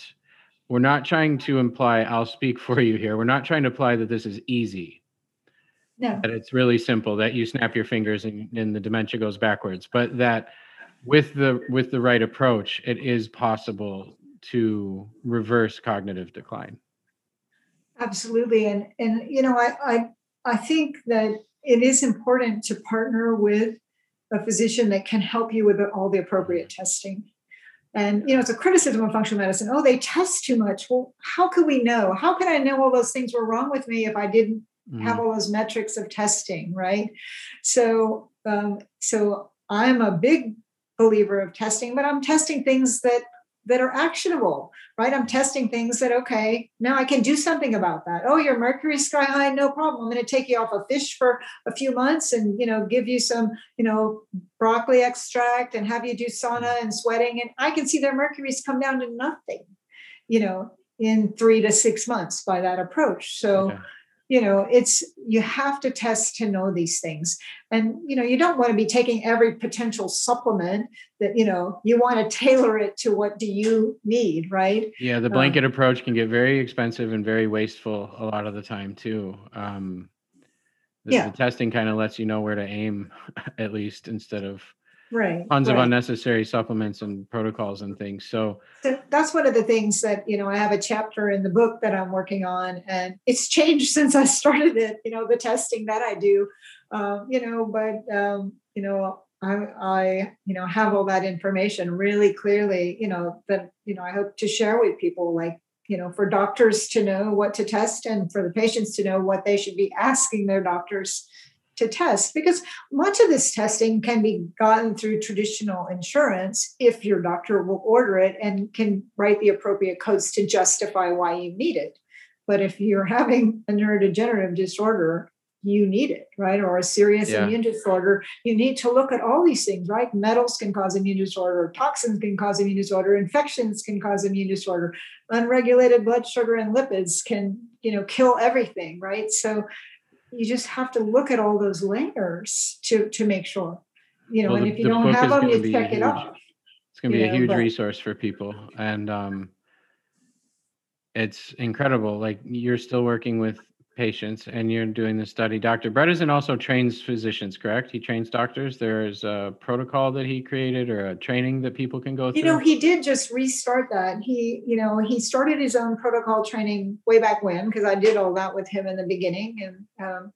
S1: we're not trying to imply, I'll speak for you here. We're not trying to imply that this is easy,
S2: No.
S1: that it's really simple, that you snap your fingers and, and the dementia goes backwards, but that with the with the right approach, it is possible to reverse cognitive decline.
S2: Absolutely. And and you know, I I I think that it is important to partner with a physician that can help you with all the appropriate testing. And you know, it's a criticism of functional medicine. Oh, they test too much. Well, how could we know? How could I know all those things were wrong with me if I didn't have
S1: Mhm.
S2: all those metrics of testing, right? So, um, so I'm a big believer of testing, but I'm testing things that that are actionable, right? I'm testing things that okay, now I can do something about that. Oh, your mercury sky high, no problem. I'm going to take you off a fish for a few months and you know give you some you know broccoli extract and have you do sauna mm-hmm. and sweating, and I can see their mercury's come down to nothing, you know, in three to six months by that approach. So
S1: Okay.
S2: You know it's you have to test to know these things and you know you don't want to be taking every potential supplement that you know you want to tailor it to what do you need right
S1: Yeah, the
S2: Um,
S1: blanket approach can get very expensive and very wasteful a lot of the time too. Um, the,
S2: Yeah.
S1: the testing kind of lets you know where to aim, <laughs> at least instead of
S2: right
S1: tons of unnecessary supplements and protocols and things. So
S2: So that's one of the things that you know i have a chapter in the book that i'm working on and it's changed <laughs> since i started it you know the testing that i do um, you know but um, you know I, I you know have all that information really clearly you know that you know i hope to share with people like you know for doctors to know what to test and for the patients to know what they should be asking their doctors to test because much of this testing can be gotten through traditional insurance if your doctor will order it and can write the appropriate codes to justify why you need it. But if you're <laughs> having a neurodegenerative disorder, you need it, right? Or a serious
S1: Yeah.
S2: immune disorder, you need to look at all these things, right? Metals can cause immune disorder, toxins can cause immune disorder, infections can cause immune disorder, unregulated blood sugar and lipids can, you know, kill everything, right? So you just have to look at all those layers to to make sure you know
S1: Well,
S2: and
S1: the-
S2: if you don't have them you check it off
S1: it's going to be a
S2: know,
S1: huge
S2: but-
S1: resource for people. And um, it's incredible. Like you're still working with patients and you're doing the study. Dr. Bredesen also trains physicians, correct? He trains doctors. There's a protocol that he created or a training that people can go through.
S2: you know he did just restart that he you know he started his own protocol training way back when because i did all that with him in the beginning and um,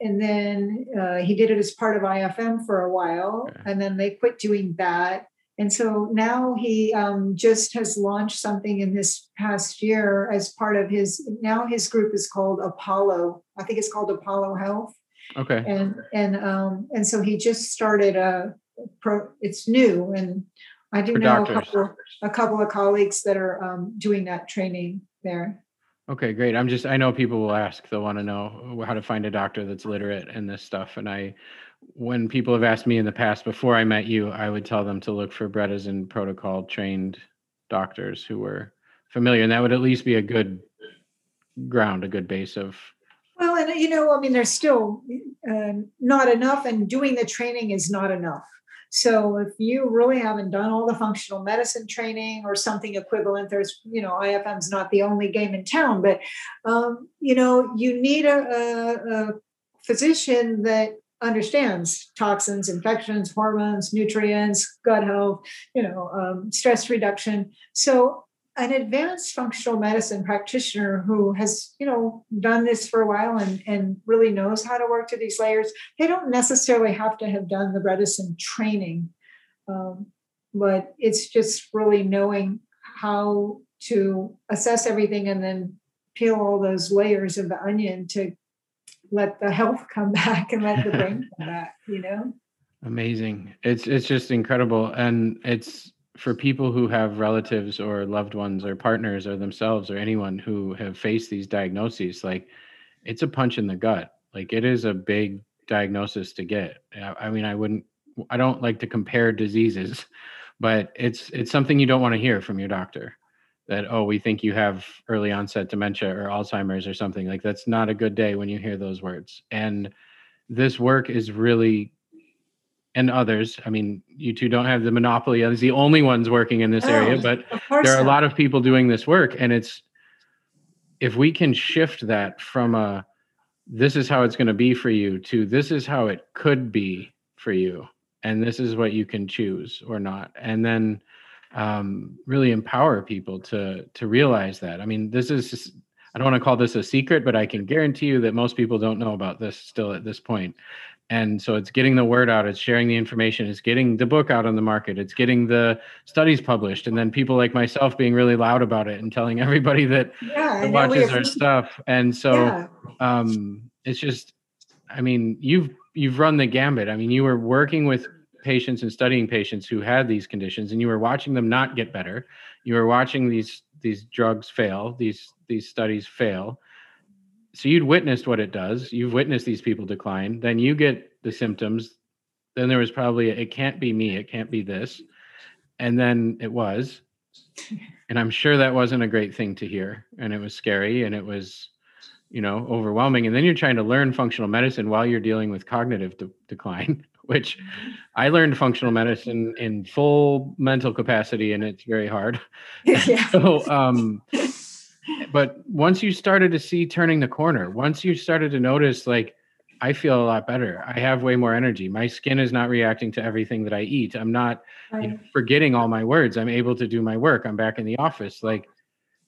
S2: and then uh, he did it as part of ifm for a while
S1: Okay.
S2: and then they quit doing that and so now he um, just has launched something in this past year as part of his now his group is called apollo i think it's called apollo health
S1: okay.
S2: and and um and so he just started a pro it's new and i do
S1: For
S2: know a couple a couple of colleagues that are um, doing that training there
S1: Okay, great. I'm just, I know people will ask, they'll want to know how to find a doctor that's literate in this stuff. And I, when people have asked me in the past, before I met you, I would tell them to look for Brettas Bredesen protocol trained doctors who were familiar and that would at least be a good ground a good base of
S2: well and you know i mean there's still uh, not enough and doing the training is not enough. So if you really haven't done all the functional medicine training or something equivalent, there's, you know, IFM's not the only game in town, but, um, you know, you need a, a, a physician that understands toxins, infections, hormones, nutrients, gut health, you know, um, stress reduction. So an advanced functional medicine practitioner who has you know done this for a while and, and really knows how to work to these layers they don't necessarily have to have done the bredesen training um, but it's just really knowing how to assess everything and then peel all those layers of the onion to let the health come <laughs> back and let the brain <laughs> come back you know?
S1: Amazing. It's it's just incredible. And it's for people who have relatives or loved ones or partners or themselves or anyone who have faced these diagnoses like it's a punch in the gut. Like it is a big diagnosis to get. I mean i wouldn't i don't like to compare diseases <laughs> but it's it's something you don't want to hear from your doctor that oh we think you have early onset dementia or alzheimer's or something like that's not a good day when you hear those words and this work is really and others. I mean, you two don't have the monopoly as the only ones working in this oh, area, but there are a lot of people doing this work. And it's if we can shift that from a this is how it's going to be for you to this is how it could be for you, and this is what you can choose or not. And then um, really empower people to to realize that. I mean, this is just, I don't want to call this a secret, but I can guarantee you that most people don't know about this still at this point. and so it's getting the word out it's sharing the information it's getting the book out on the market it's getting the studies published and then people like myself being really loud about it and telling <laughs> everybody that yeah, watches our stuff and so yeah. um, it's just i mean you've you've run the gambit i mean you were working with patients and studying patients who had these conditions and you were watching them not get better. You were watching these these drugs fail these these studies fail. So you'd witnessed what it does. You've witnessed these people decline. Then you get the symptoms. Then there was probably a, it can't be me. It can't be this. And then it was. And i'm sure that wasn't a great thing to hear. And it was scary and it was you know overwhelming. And then you're trying to learn functional medicine while you're dealing with cognitive de- decline <laughs> which i learned functional medicine in full mental capacity and it's very hard <laughs> yeah. <laughs> so um but once you started to see turning the corner, once you started to notice, like, I feel a lot better. I have way more energy. My skin is not reacting to everything that I eat. I'm not right. you know, forgetting all my words. I'm able to do my work. I'm back in the office. Like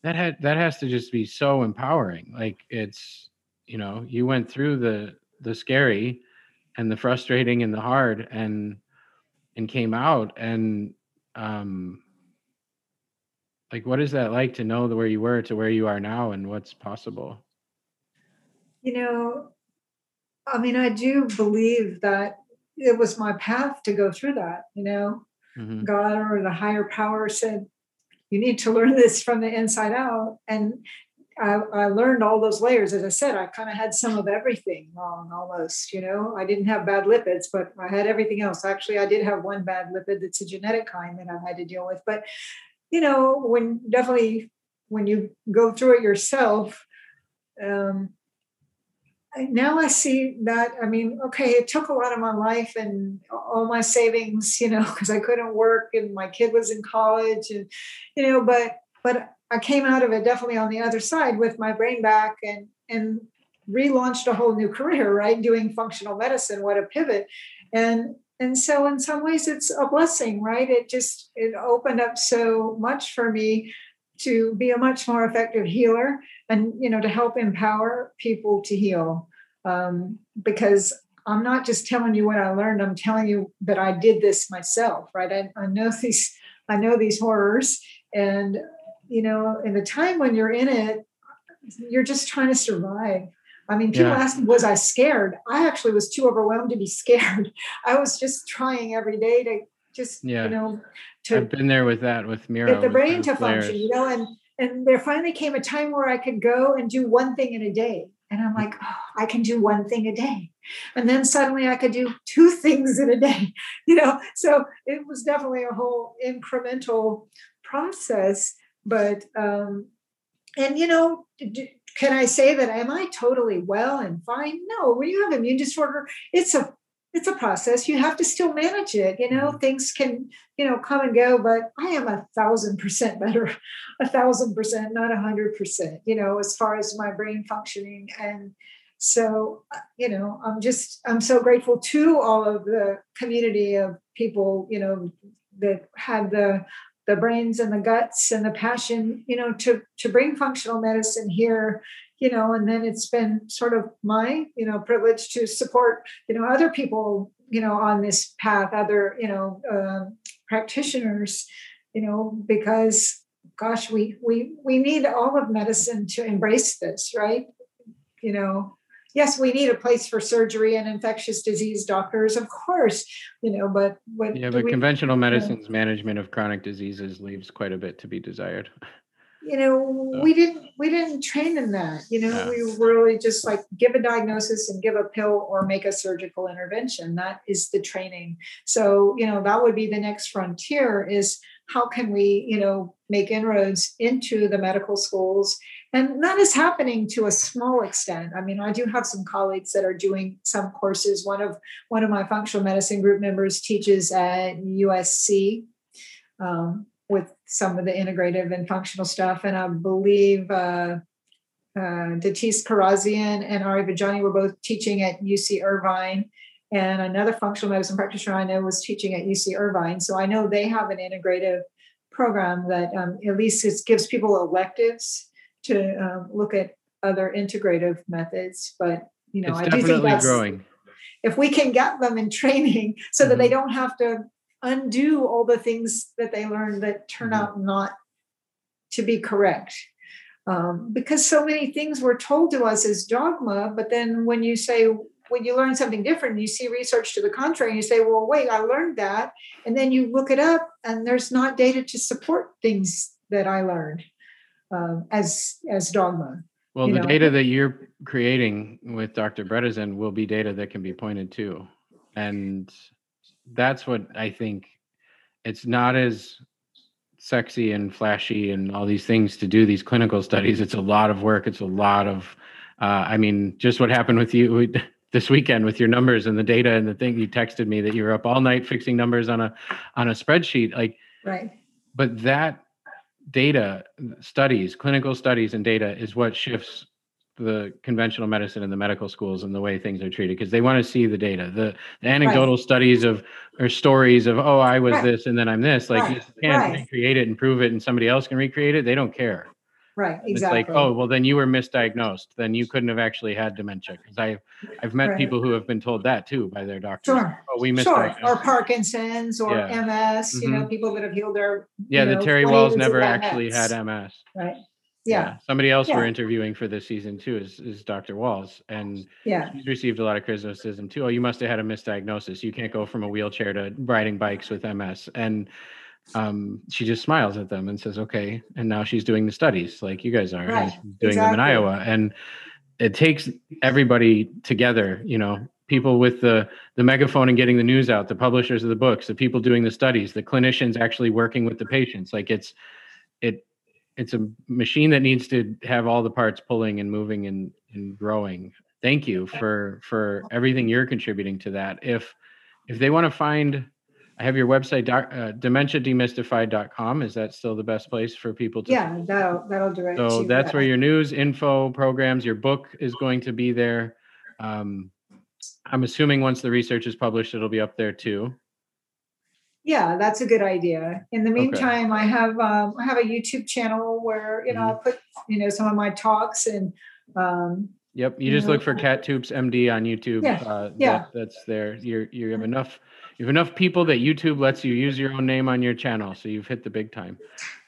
S1: that had that has to just be so empowering. Like it's you know you went through the the scary and the frustrating and the hard and and came out and um like what is that like to know where you were to where you are now and what's possible
S2: you know i mean i do believe that it was my path to go through that you know mm-hmm. god or the higher power said you need to learn this from the inside out and I, I learned all those layers. As I said, I kind of had some of everything wrong almost, you know. I didn't have bad lipids, but I had everything else. Actually, I did have one bad lipid that's a genetic kind that I've had to deal with. But you know, when definitely when you go through it yourself, um, now I see that. I mean, okay, it took a lot of my life and all my savings, you know, <laughs> because I couldn't work and my kid was in college, and you know, but but I came out of it definitely on the other side with my brain back and and relaunched a whole new career, right? Doing functional medicine, what a pivot. And and so in some ways it's a blessing right it just it opened up so much for me to be a much more effective healer and you know to help empower people to heal um, because i'm not just telling you what i learned i'm telling you that i did this myself right I, I know these i know these horrors and you know in the time when you're in it you're just trying to survive I mean, people yeah. ask me, was I scared? I actually was too overwhelmed to be <laughs> scared. I was just trying every day to just, yeah. you know, to
S1: I've been there with that with Miro.
S2: Get the brain to function, you know, and and there finally came a time where I could go and do one thing in a day. And I'm like, oh, I can do one thing a day. And then suddenly I could do two <laughs> things in a day, you know. So it was definitely a whole incremental process but um, and you know, can I say that am I totally well and fine? No. When you have immune disorder, it's a it's a process. You have to still manage it. You know, mm-hmm. things can, you know, come and go, but I am a thousand percent better, a thousand percent, not a hundred percent, you know, as far as my brain functioning. And so, uh, you know, I'm just, I'm so grateful to all of the community of people, you know, that had the the brains and the guts and the passion, you know, to to bring functional medicine here you know and then it's been sort of my you know privilege to support you know other people you know on this path other you know uh, practitioners you know because gosh we we we need all of medicine to embrace this right? You know yes we need a place for surgery and infectious disease doctors of course you know but
S1: what yeah but we, conventional medicine's you know, management of chronic diseases leaves quite a bit to be desired.
S2: You know we didn't we didn't train in that you know yeah. we really just like give a diagnosis and give a pill or make a surgical intervention that is the training. So you know that would be the next frontier is how can we you know make inroads into the medical schools and that is happening to a small extent i mean i do have some colleagues that are doing some courses one of one of my functional medicine group members teaches at usc um, with some of the integrative and functional stuff. And I believe uh, uh, Datis Kharrazian and Ari Vojdani were both teaching at UC Irvine. And another functional medicine practitioner I know was teaching at UC Irvine. So I know they have an integrative program that um, at least it gives people electives to um, look at other integrative methods. But you know,
S1: it's I do think that's growing.
S2: If we can get them in <laughs> training so mm-hmm. that they mm-hmm. don't have to undo all the things that they learned that turn mm-hmm. out not to be correct. Um, because so many things were told to us as dogma, but then when you say, when you learn something different, you see research to the contrary, and you say, well, wait, I learned that. And then you look it up, and there's not data to support things that I learned um, as, as dogma.
S1: Well, the know? data that you're creating with Dr. Bredesen will be data that can be pointed to. And that's what I think. It's not as sexy and flashy and all these things to do these clinical studies. It's a lot of work. It's a lot of, uh, I mean, just what happened with you <laughs> this weekend with your numbers and the data and the thing you texted me that you were up all night fixing numbers on a on a spreadsheet. Like,
S2: right.
S1: But that data, studies, clinical studies, and data is what shifts the conventional medicine and the medical schools and the way things are treated because they want to see the data the, the anecdotal right. studies of or stories of oh i was right. this and then i'm this like right. you can't recreate it and prove it and somebody else can recreate it they don't care
S2: right exactly
S1: it's like oh well then you were misdiagnosed then you couldn't have actually had dementia because i've i've met people who have been told that too by their doctors
S2: sure.
S1: oh we
S2: misdiagnosed sure. or parkinson's or yeah. ms mm-hmm. you know mm-hmm. people that have healed their
S1: yeah
S2: the
S1: know, Terry Wahls never actually had ms
S2: right
S1: yeah. yeah. Somebody else yeah. we're interviewing for this season too is, is Dr. Wahls. And
S2: yeah,
S1: he's received a lot of criticism too. Oh, you must have had a misdiagnosis. You can't go from a wheelchair to riding bikes with MS. And um, she just smiles at them and says, okay. And now she's doing the studies like you guys are right. doing exactly. them in Iowa. And it takes everybody together, you know, people with the the megaphone and getting the news out, the publishers of the books, the people doing the studies, the clinicians actually working with the patients. Like it's it it's a machine that needs to have all the parts pulling and moving and, and growing thank you for for everything you're contributing to that if if they want to find i have your website doc, uh, dementiademystified.com is that still the best place for people to
S2: yeah that'll that'll direct
S1: so that's that. where your news info programs your book is going to be there um, i'm assuming once the research is published it'll be up there too
S2: yeah, that's a good idea. In the meantime, okay. I have um, I have a YouTube channel where you know mm-hmm. I put you know some of my talks and. Um,
S1: yep, you just know, look for Kat Toups MD on YouTube.
S2: Yeah, uh, yeah.
S1: That, that's there. You're you have enough you have enough people that YouTube lets you use your own name on your channel, so you've hit the big time.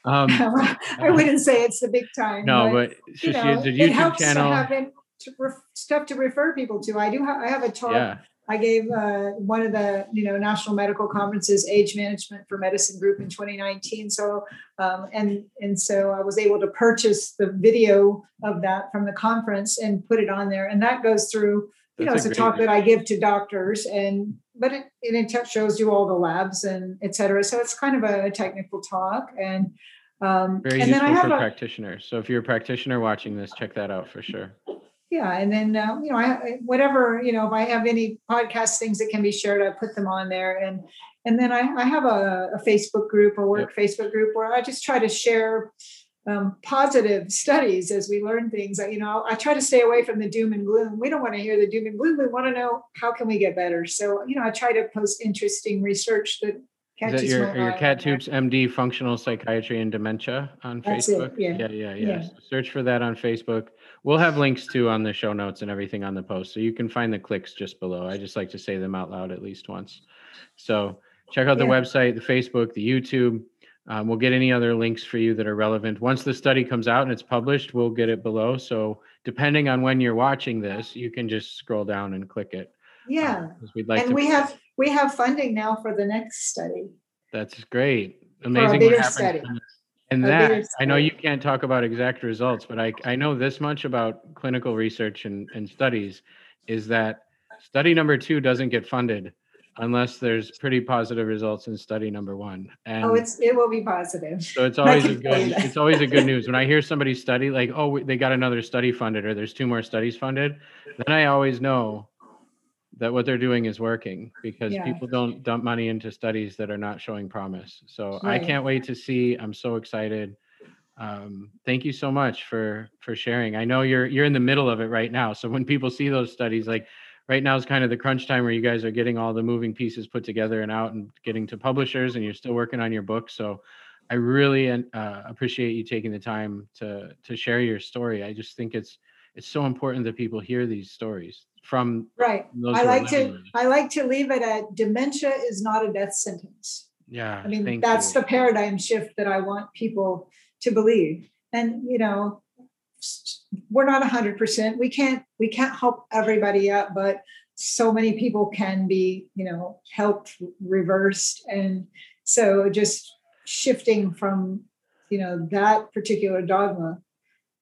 S2: Um, <laughs> I wouldn't say it's the big time.
S1: No, but, but you know,
S2: it helps
S1: channel.
S2: To have it, to ref, stuff to refer people to. I do. I have a talk. Yeah I gave uh, one of the you know national medical conferences, Age Management for Medicine Group in 2019. So um, and and so I was able to purchase the video of that from the conference and put it on there, and that goes through. You That's know, it's a, a talk that I give to doctors, and but it, it shows you all the labs and et cetera. So it's kind of a technical talk, and
S1: Um, Very and useful for a, practitioners. So if you're a practitioner watching this, check that out for sure.
S2: Yeah, and then uh, you know, I, whatever you know, if I have any podcast things that can be shared, I put them on there, and and then I, I have a, a Facebook group, a work yep. Facebook group, where I just try to share um, positive studies as we learn things. You know, I try to stay away from the doom and gloom. We don't want to hear the doom and gloom. We want to know how can we get better. So, you know, I try to post interesting research that
S1: catches Is that your, your Kat Toups MD Functional Psychiatry and Dementia on That's Facebook?
S2: It, yeah.
S1: yeah, yeah, yeah. yeah. So search for that on Facebook. We'll have links too on the show notes and everything on the post. So you can find the clicks just below. I just like to say them out loud at least once. So check out the yeah. website, the Facebook, the YouTube um, we'll get any other links for you that are relevant. Once the study comes out and it's published, we'll get it below. So depending on when you're watching this, you can just scroll down and click it.
S2: Yeah. Um, we'd like and we have we have funding now for the next study.
S1: That's great. Amazing.
S2: For a bigger study.
S1: And that I know you can't talk about exact results, but I, I know this much about clinical research and, and studies is that study number two doesn't get funded unless there's pretty positive results in study number one.
S2: And oh, it's it will be positive.
S1: So it's <laughs> always a good it's always a good <laughs> news when I hear somebody study like oh they got another study funded or there's two more studies funded, then I always know that what they're doing is working because yeah. people don't dump money into studies that are not showing promise. So right. I can't wait to see. I'm so excited. Um, thank you so much for for sharing. I know you're you're in the middle of it right now. So when people see those studies, like right now is kind of the crunch time where you guys are getting all the moving pieces put together and out and getting to publishers and you're still working on your book so i really uh, appreciate you taking the time to to share your story. I just think it's it's so important that people hear these stories from
S2: right. i like to i like to leave it at dementia is not a death sentence.
S1: Yeah
S2: i mean that's you. the paradigm shift that i want people to believe. And you know we're not 100% we can't we can't help everybody up but so many people can be you know helped reversed. And so just shifting from you know that particular dogma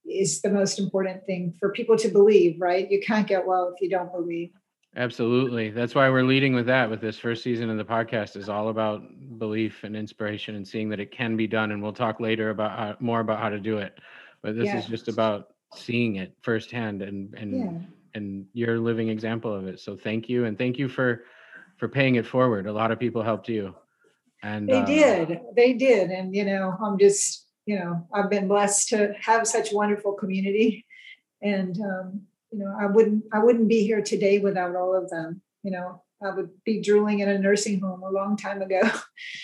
S2: is the most important thing for people to believe right? You can't get well if you don't believe.
S1: Absolutely. That's why we're leading with that with this first season of the podcast is all about belief and inspiration and seeing that it can be done. And we'll talk later about how, more about how to do it but this yeah. is just about seeing it firsthand and and yeah. and you're a living example of it. So thank you and thank you for for paying it forward. A lot of people helped you and
S2: they uh, did. They did and you know i'm just you know i've been blessed to have such wonderful community and um, you know i wouldn't i wouldn't be here today without all of them. You know i would be drooling in a nursing home a long time ago.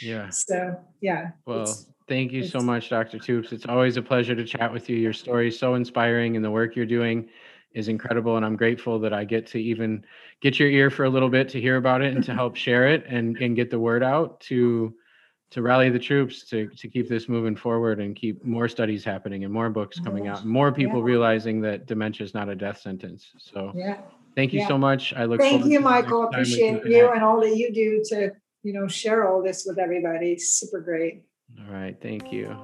S1: Yeah. <laughs>
S2: So yeah
S1: well Thank you so much, Dr. Toups. It's always a pleasure to chat with you. Your story is so inspiring, and the work you're doing is incredible. And I'm grateful that I get to even get your ear for a little bit to hear about it and to help share it and, and get the word out to to rally the troops to to keep this moving forward and keep more studies happening and more books coming out, and more people yeah. realizing that dementia is not a death sentence. So
S2: yeah.
S1: thank you
S2: yeah.
S1: so much. I look
S2: thank you, Michael. Appreciate you and all that you do to you know share all this with everybody. Super great.
S1: All right, thank you.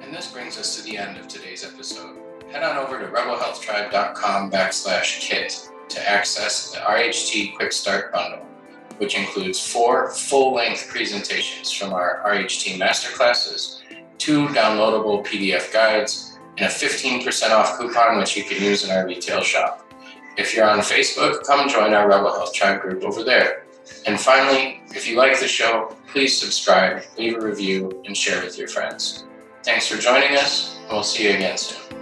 S3: And this brings us to the end of today's episode. Head on over to rebelhealthtribe.com backslash kit to access the RHT Quick Start Bundle, which includes four full-length presentations from our RHT masterclasses, two downloadable PDF guides, and a 15% off coupon which you can use in our retail shop. If you're on Facebook, come join our Rebel Health Tribe group over there. And finally, if you like the show, please subscribe, leave a review, and share with your friends. Thanks for joining us, and we'll see you again soon.